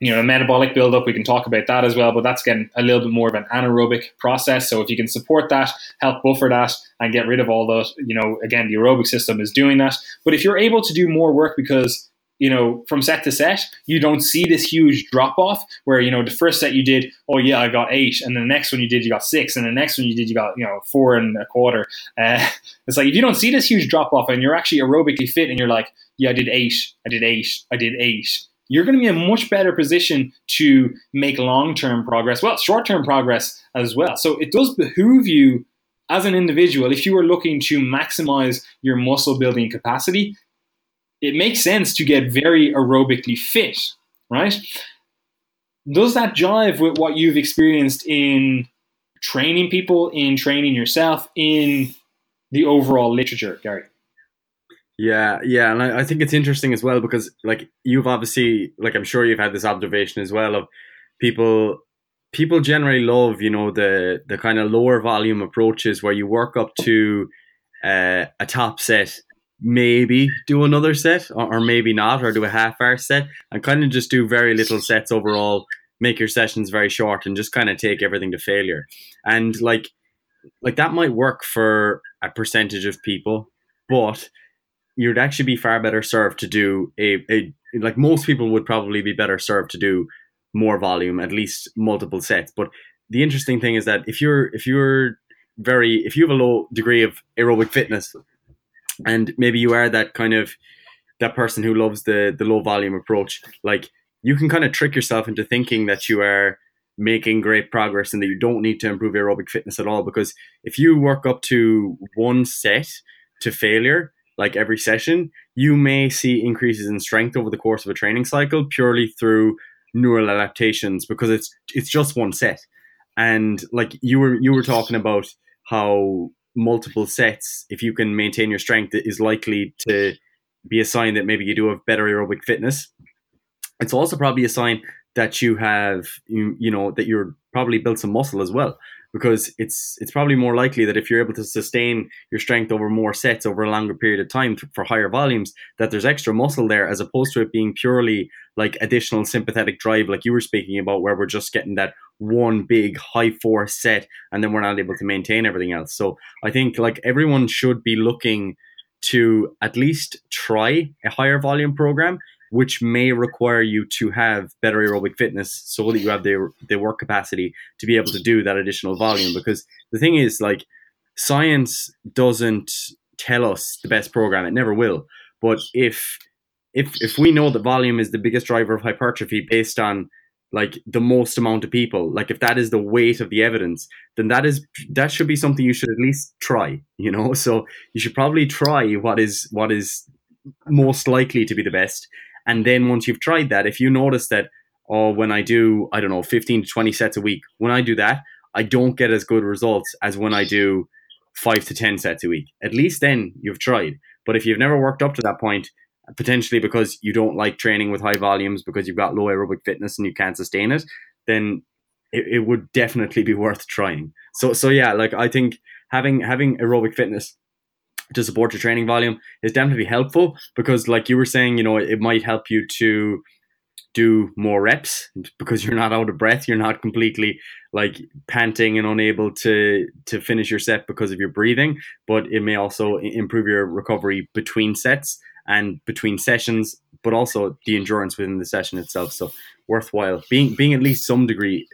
you know, a metabolic buildup, we can talk about that as well, but that's getting a little bit more of an anaerobic process. So if you can support that, help buffer that, and get rid of all those, you know, again, the aerobic system is doing that. But if you're able to do more work because you know, from set to set, you don't see this huge drop off where, you know, the first set you did, oh yeah, I got eight. And the next one you did, you got six. And the next one you did, you got, you know, four and a quarter. Uh, it's like, if you don't see this huge drop off and you're actually aerobically fit and you're like, yeah, I did eight, I did eight, I did eight, you're going to be in a much better position to make long term progress. Well, short term progress as well. So it does behoove you as an individual, if you are looking to maximize your muscle building capacity, it makes sense to get very aerobically fit, right? Does that jive with what you've experienced in training people, in training yourself, in the overall literature, Gary? Yeah, yeah, and I, I, think it's interesting as well because, like, you've obviously, like, I'm sure you've had this observation as well of people. People generally love, you know, the the kind of lower volume approaches where you work up to uh, a top set maybe do another set or, or maybe not or do a half hour set and kind of just do very little sets overall make your sessions very short and just kind of take everything to failure. And like like that might work for a percentage of people but you'd actually be far better served to do a, a like most people would probably be better served to do more volume at least multiple sets. But the interesting thing is that if you're if you're very if you have a low degree of aerobic fitness and maybe you are that kind of that person who loves the the low volume approach. Like you can kind of trick yourself into thinking that you are making great progress and that you don't need to improve aerobic fitness at all. Because if you work up to one set to failure like every session you may see increases in strength over the course of a training cycle purely through neural adaptations because it's it's just one set. And like you were you were talking about how multiple sets, if you can maintain your strength, is likely to be a sign that maybe you do have better aerobic fitness. It's also probably a sign that you have, you, you know, that you're probably built some muscle as well because it's it's probably more likely that if you're able to sustain your strength over more sets over a longer period of time for higher volumes that there's extra muscle there as opposed to it being purely like additional sympathetic drive like you were speaking about where we're just getting that one big high force set and then we're not able to maintain everything else. So i think like everyone should be looking to at least try a higher volume program which may require you to have better aerobic fitness so that you have the, the work capacity to be able to do that additional volume. Because the thing is, like, science doesn't tell us the best program, it never will. But if if if we know that volume is the biggest driver of hypertrophy based on like the most amount of people like if that is the weight of the evidence then that is that should be something you should at least try you know so you should probably try what is what is most likely to be the best and then once you've tried that if you notice that oh when i do i don't know 15 to 20 sets a week when i do that i don't get as good results as when i do 5 to 10 sets a week at least then you've tried but if you've never worked up to that point potentially because you don't like training with high volumes because you've got low aerobic fitness and you can't sustain it, then it, it would definitely be worth trying. So so yeah, like I think having having aerobic fitness to support your training volume is definitely helpful because like you were saying, you know, it might help you to do more reps because you're not out of breath you're not completely like panting and unable to to finish your set because of your breathing but it may also improve your recovery between sets and between sessions, but also the endurance within the session itself. So worthwhile being being at least some degree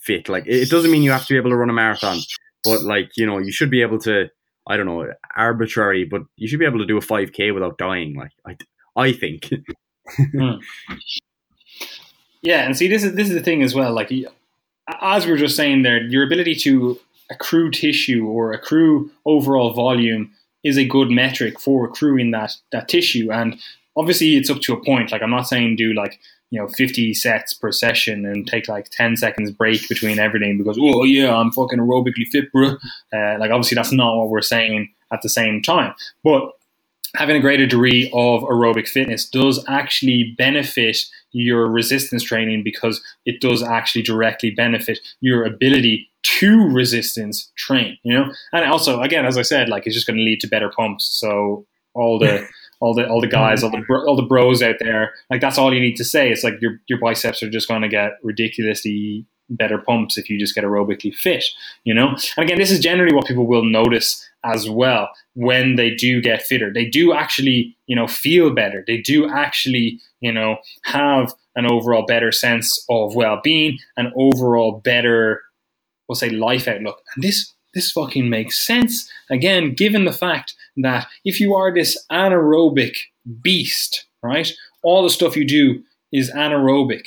fit. Like it doesn't mean you have to be able to run a marathon, but like you know you should be able to. I don't know, arbitrary, but you should be able to do a five k without dying. Like I, I think. mm. Yeah, and see, this is this is the thing as well. Like as we were just saying there, your ability to accrue tissue or accrue overall volume is a good metric for accruing that that tissue. And obviously, it's up to a point. Like I'm not saying do like you know 50 sets per session and take like 10 seconds break between everything because oh yeah I'm fucking aerobically fit, bro. Uh, like obviously that's not what we're saying at the same time, but having a greater degree of aerobic fitness does actually benefit your resistance training because it does actually directly benefit your ability to resistance train, you know? And also, again, as I said, like it's just going to lead to better pumps. So all the all the all the hmm. guys, all the all the bros out there, like that's all you need to say. It's like your your biceps are just going to get ridiculously better pumps if you just get aerobically fit, you know? And again, this is generally what people will notice as well when they do get fitter. They do actually, you know, feel better. They do actually, you know, have an overall better sense of well-being, an overall better we'll say life outlook. And this this fucking makes sense. Again, given the fact that if you are this anaerobic beast, right? All the stuff you do is anaerobic.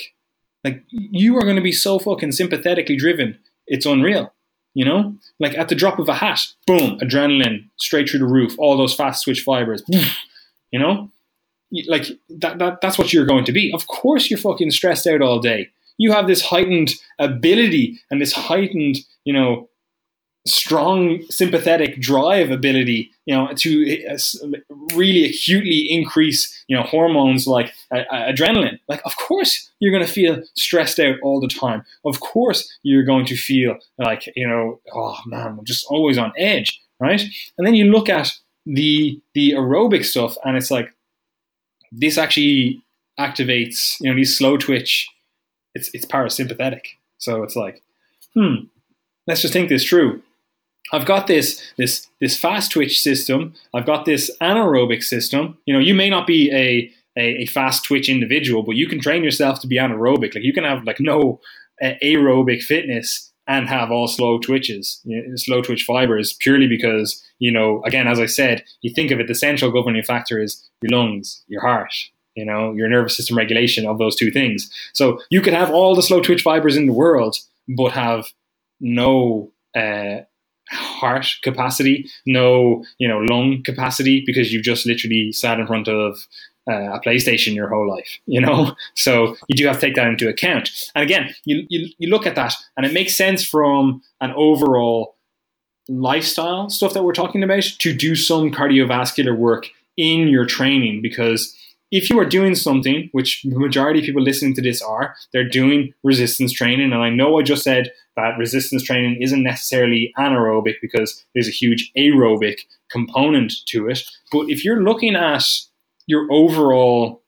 Like you are going to be so fucking sympathetically driven. It's unreal. You know, like at the drop of a hat, boom, adrenaline straight through the roof. All those fast twitch fibers. You know, like that, that. That's what you're going to be. Of course, you're fucking stressed out all day you have this heightened ability and this heightened, you know, strong sympathetic drive ability, you know, to uh, really acutely increase, you know, hormones like uh, adrenaline. Like, of course, you're going to feel stressed out all the time. Of course, you're going to feel like, you know, oh man, I'm just always on edge, right? And then you look at the the aerobic stuff, and it's like this actually activates, you know, these slow twitch it's it's parasympathetic. So it's like, hmm, let's just think this through. I've got this this this fast twitch system. I've got this anaerobic system. You know, you may not be a a, a fast twitch individual, but you can train yourself to be anaerobic. Like you can have like no uh, aerobic fitness and have all slow twitches, you know, slow twitch fibers, purely because you know, again, as I said, you think of it, the central governing factor is your lungs, your heart, you know, your nervous system regulation of those two things. So you could have all the slow twitch fibers in the world, but have no uh, heart capacity, no, you know, lung capacity because you've just literally sat in front of uh, a PlayStation your whole life, you know? So you do have to take that into account. And again, you, you, you look at that and it makes sense from an overall lifestyle stuff that we're talking about to do some cardiovascular work in your training because if you are doing something, which the majority of people listening to this are, they're doing resistance training. And I know I just said that resistance training isn't necessarily anaerobic because there's a huge aerobic component to it. But if you're looking at your overall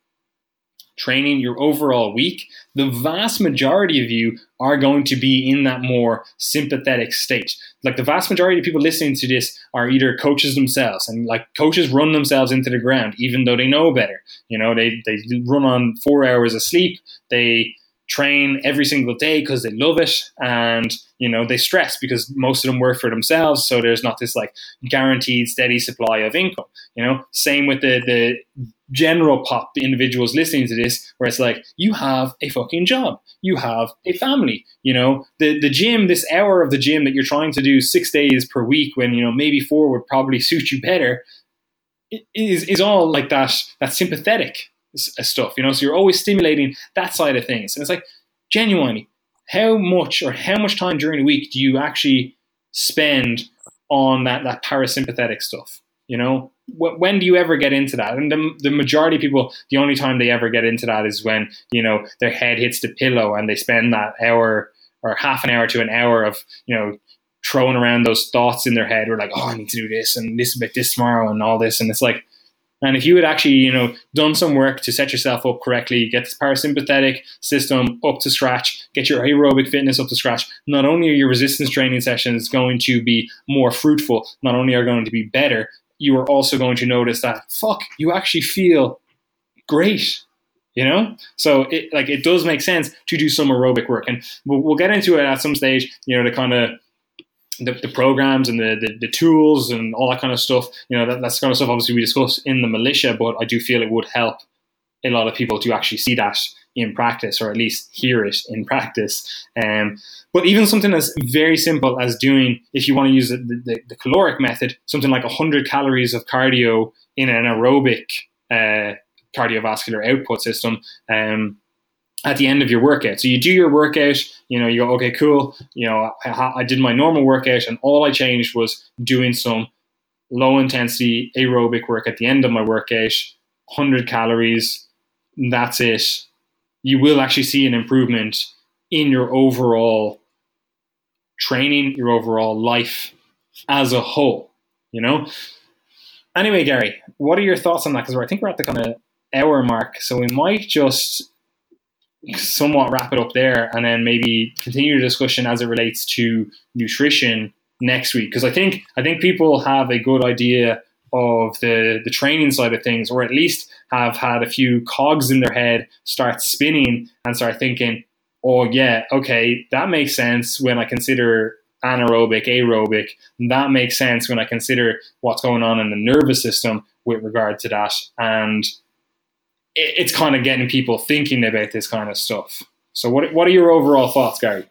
training, your overall week, the vast majority of you are going to be in that more sympathetic state. Like the vast majority of people listening to this are either coaches themselves, and like coaches run themselves into the ground, even though they know better. You know, they, they run on four hours of sleep, they train every single day because they love it and you know they stress because most of them work for themselves so there's not this like guaranteed steady supply of income you know same with the the general pop the individuals listening to this where it's like you have a fucking job. You have a family you know? The the gym this hour of the gym that you're trying to do six days per week when you know maybe four would probably suit you better is is all like that that sympathetic uh, stuff you know? So you're always stimulating that side of things. And it's like genuinely how much or how much time during the week do you actually spend on that that parasympathetic stuff you know when do you ever get into that? And the, the majority of people, the only time they ever get into that is when, you know, their head hits the pillow and they spend that hour or half an hour to an hour of, you know, throwing around those thoughts in their head. We're like, oh, I need to do this and this about this tomorrow and all this. And it's like, and if you had actually, you know, done some work to set yourself up correctly, get this parasympathetic system up to scratch, get your aerobic fitness up to scratch, not only are your resistance training sessions going to be more fruitful, not only are going to be better, you are also going to notice that fuck, you actually feel great. You know, so it like it does make sense to do some aerobic work, and we'll, we'll get into it at some stage. You know, the kind of the, the, programs and the, the, the, tools and all that kind of stuff. You know, that, that's kind of stuff obviously we discuss in the militia, but I do feel it would help a lot of people to actually see that in practice or at least hear it in practice. Um, but even something as very simple as doing, if you want to use the, the, the caloric method, something like 100 calories of cardio in an aerobic uh, cardiovascular output system. Um, at the end of your workout. So you do your workout, you know, you go, okay, cool. You know, I, I, did my normal workout and all I changed was doing some low intensity aerobic work at the end of my workout, 100 calories. That's it you will actually see an improvement in your overall training, your overall life as a whole, you know? Anyway, Gary, what are your thoughts on that? Because I think we're at the kind of hour mark, so we might just somewhat wrap it up there and then maybe continue the discussion as it relates to nutrition next week. Because I think I think people have a good idea of the the training side of things, or at least have had a few cogs in their head start spinning and start thinking, oh yeah, okay, that makes sense when I consider anaerobic, aerobic. That makes sense when I consider what's going on in the nervous system with regard to that. And it's kind of getting people thinking about this kind of stuff. So, what what are your overall thoughts, Gary?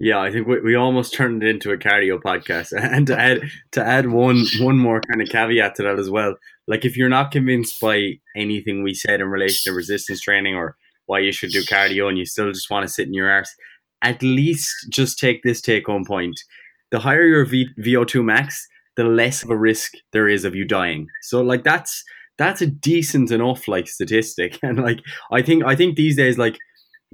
Yeah, I think we, we almost turned it into a cardio podcast. And to add to add one one more kind of caveat to that as well, like if you're not convinced by anything we said in relation to resistance training or why you should do cardio and you still just want to sit in your arse, at least just take this take home point. The higher your v- VO2 max, the less of a risk there is of you dying. So like that's that's a decent enough like statistic. And like I think I think these days like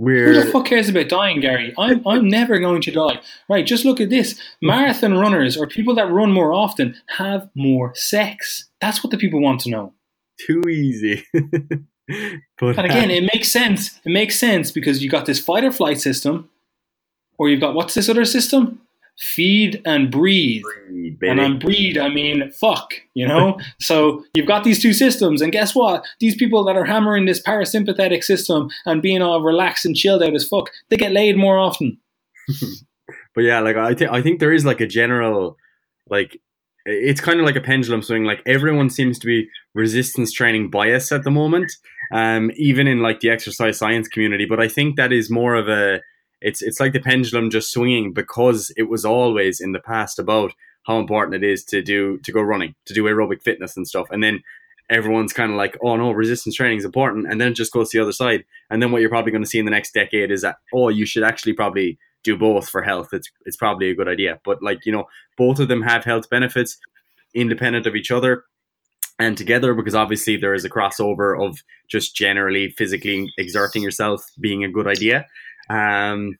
we're... Who the fuck cares about dying, Gary? I'm, I'm never going to die. Right, just look at this. Marathon runners or people that run more often have more sex. That's what the people want to know. Too easy. but and again, it makes sense. It makes sense because you got this fight or flight system, or you've got what's this other system? Feed and breed. breed and on breed, I mean fuck, you know? so you've got these two systems, and guess what? These people that are hammering this parasympathetic system and being all relaxed and chilled out as fuck, they get laid more often. but yeah, like I think I think there is like a general like it's kind of like a pendulum swing. Like everyone seems to be resistance training bias at the moment, um, even in like the exercise science community. But I think that is more of a it's it's like the pendulum just swinging because it was always in the past about how important it is to do to go running, to do aerobic fitness and stuff. And then everyone's kind of like, oh no, resistance training is important, and then it just goes to the other side. And then what you're probably going to see in the next decade is that oh, you should actually probably do both for health. It's it's probably a good idea. But like you know, both of them have health benefits independent of each other and together because obviously there is a crossover of just generally physically exerting yourself being a good idea um,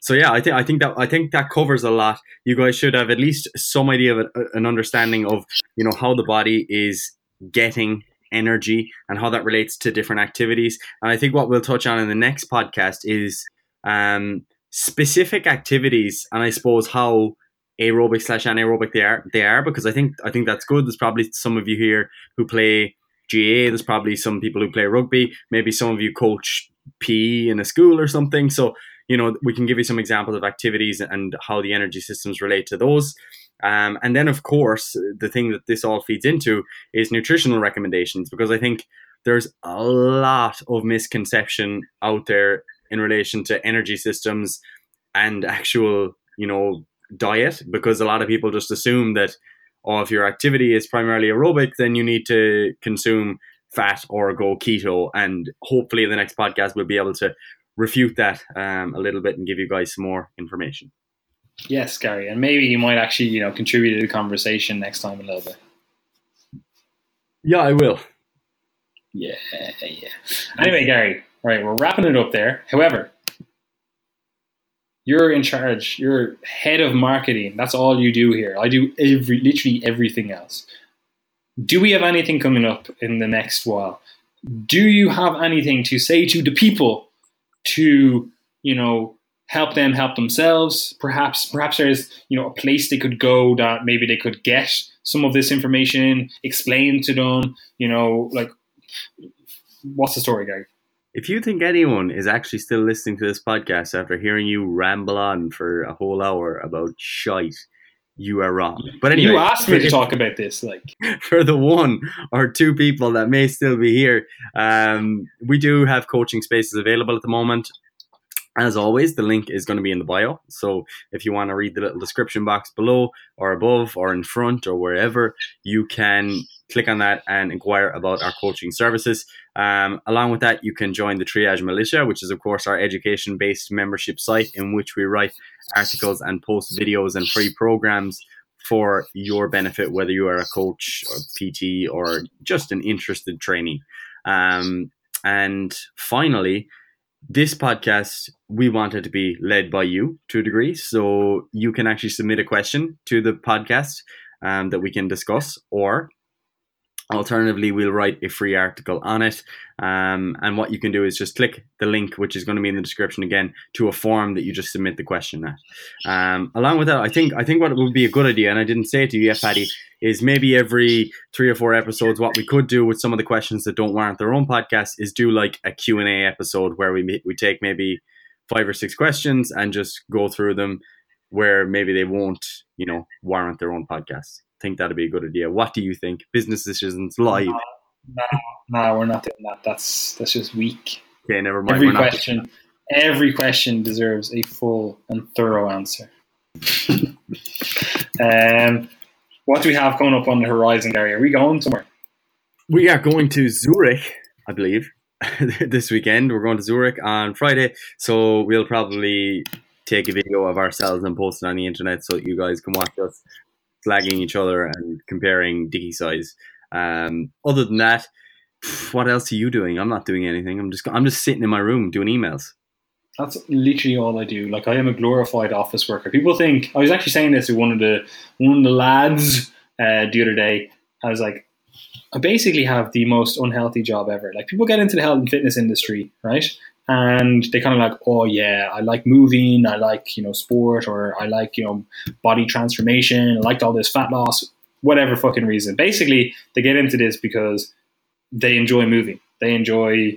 so yeah, I think I think that I think that covers a lot. You guys should have at least some idea of an understanding of you know how the body is getting energy and how that relates to different activities. And I think what we'll touch on in the next podcast is um, specific activities, and I suppose how aerobic slash anaerobic they are. They are because I think I think that's good. There's probably some of you here who play GAA. There's probably some people who play rugby. Maybe some of you coach PE in a school or something. So, you know, we can give you some examples of activities and how the energy systems relate to those. Um, and then, of course, the thing that this all feeds into is nutritional recommendations, because I think there's a lot of misconception out there in relation to energy systems and actual, you know, diet because a lot of people just assume that oh, if your activity is primarily aerobic, then you need to consume fat or go keto. And hopefully, in the next podcast, we'll be able to refute that um, a little bit and give you guys some more information. Yes, Gary, and maybe you might actually, you know, contribute to the conversation next time a little bit. Yeah, I will. Yeah, yeah. Anyway, Gary, right, we're wrapping it up there. However, you're in charge. You're head of marketing. That's all you do here. I do every, literally everything else. Do we have anything coming up in the next while? Do you have anything to say to the people to, you know, help them help themselves? Perhaps, perhaps there's, you know, a place they could go that maybe they could get some of this information, explain to them, you know, like, what's the story, Gary? If you think anyone is actually still listening to this podcast after hearing you ramble on for a whole hour about shite, you are wrong. But anyway, you asked me to talk about this. Like for the one or two people that may still be here, um, we do have coaching spaces available at the moment. As always, the link is going to be in the bio. So if you want to read the little description box below or above or in front or wherever, you can click on that and inquire about our coaching services. Um, along with that, you can join the Triage Militia, which is, of course, our education based membership site in which we write articles and post videos and free programs for your benefit, whether you are a coach or PT or just an interested trainee. Um, and finally, this podcast we wanted to be led by you to a degree so you can actually submit a question to the podcast um, that we can discuss or Alternatively, we'll write a free article on it. Um, and what you can do is just click the link, which is going to be in the description again, to a form that you just submit the question at. Um, along with that, I think I think what would be a good idea, and I didn't say it to you yet, Paddy, is maybe every three or four episodes, what we could do with some of the questions that don't warrant their own podcast is do like a Q&A episode where we, we take maybe five or six questions and just go through them where maybe they won't, you know, warrant their own podcast think that'd be a good idea. What do you think? Business decisions live. No, no, no we're not doing that. That's that's just weak. Okay, never mind. Every question, every question deserves a full and thorough answer. um, what do we have coming up on the horizon, Gary? Are we going somewhere? We are going to Zurich, I believe, this weekend. We're going to Zurich on Friday, so we'll probably take a video of ourselves and post it on the internet so you guys can watch us flagging each other and comparing dicky size. Um, other than that, what else are you doing? I'm not doing anything. I'm just I'm just sitting in my room doing emails. That's literally all I do. Like I am a glorified office worker. People think I was actually saying this to one of the one of the lads uh, the other day. I was like, I basically have the most unhealthy job ever. Like people get into the health and fitness industry, right? And they kind of like, oh yeah, I like moving, I like you know sport, or I like you know body transformation, I liked all this fat loss, whatever fucking reason. Basically, they get into this because they enjoy moving, they enjoy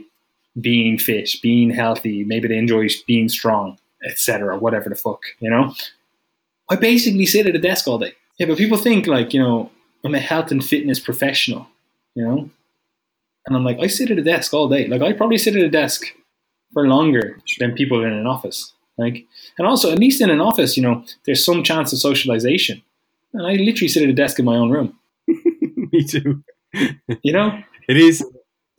being fit, being healthy, maybe they enjoy being strong, etc. Whatever the fuck, you know. I basically sit at a desk all day. Yeah, but people think like you know I'm a health and fitness professional, you know. And I'm like, I sit at a desk all day. Like I probably sit at a desk for longer than people in an office. Like, and also at least in an office, you know, there's some chance of socialization. And I literally sit at a desk in my own room. Me too. you know, it is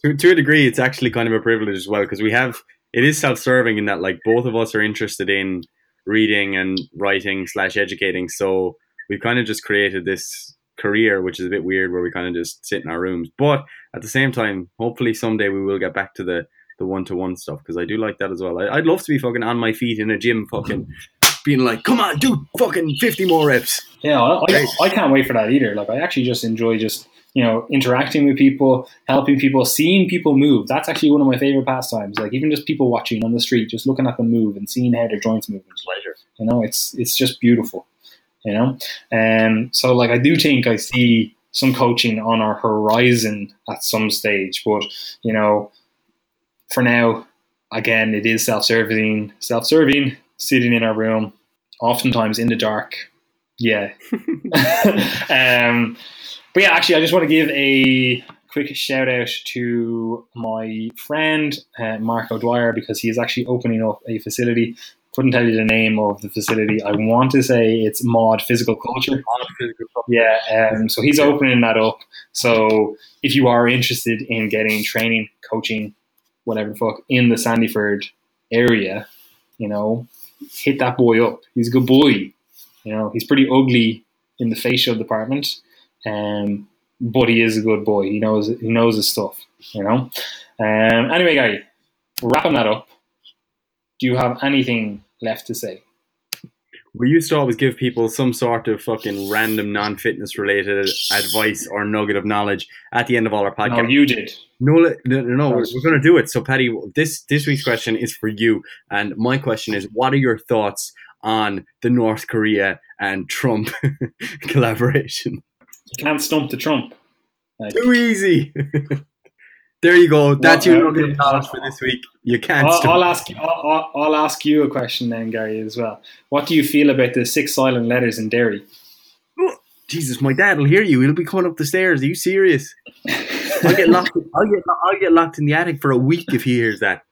to, to a degree. It's actually kind of a privilege as well because we have it is self-serving in that like both of us are interested in reading and writing slash educating. So we've kind of just created this career, which is a bit weird, where we kind of just sit in our rooms. But at the same time, hopefully someday we will get back to the the one to one stuff because I do like that as well. I, would love to be fucking on my feet in a gym, fucking being like, "Come on, do fucking fifty more reps." Yeah, I, I, I can't wait for that either. Like, I actually just enjoy just you know interacting with people, helping people, seeing people move. That's actually one of my favorite pastimes. Like even just people watching on the street, just looking at them move and seeing how their joints move. Pleasure. You know, it's it's just beautiful. You know, and um, so like I do think I see some coaching on our horizon at some stage, but you know for now, again, it is self-serving, self-serving, sitting in our room, oftentimes in the dark. Yeah. um, but yeah, actually, I just want to give a quick shout out to my friend uh, Mark O'Dwyer because he is actually opening up a facility. Couldn't tell you the name of the facility. I want to say it's Mod Physical Culture. Yeah, um, so he's opening that up. So if you are interested in getting training, coaching, whatever the fuck in the Sandyford area, you know, hit that boy up. He's a good boy. You know, he's pretty ugly in the facial department, um, but he is a good boy. He knows he knows his stuff. You know. Um, anyway, guy, wrapping that up. Do you have anything left to say? We used to always give people some sort of fucking random non-fitness related advice or nugget of knowledge at the end of all our podcasts. No, you did. No, no, no, we're, we're going to do it. So, Paddy, this this week's question is for you, and my question is: What are your thoughts on the North Korea and Trump collaboration? You can't stump the Trump. Like, Too easy. there you go. That's your nugget of knowledge for this week. You can't. I'll, I'll ask. I'll, I'll ask you a question then, Gary, as well. What do you feel about the six silent letters in Derry? Oh, Jesus, my dad will hear you. He'll be coming up the stairs. Are you serious? I'll get locked. I'll get. I'll get locked in the attic for a week if he hears that.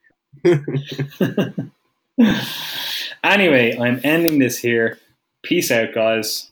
anyway, I'm ending this here. Peace out, guys.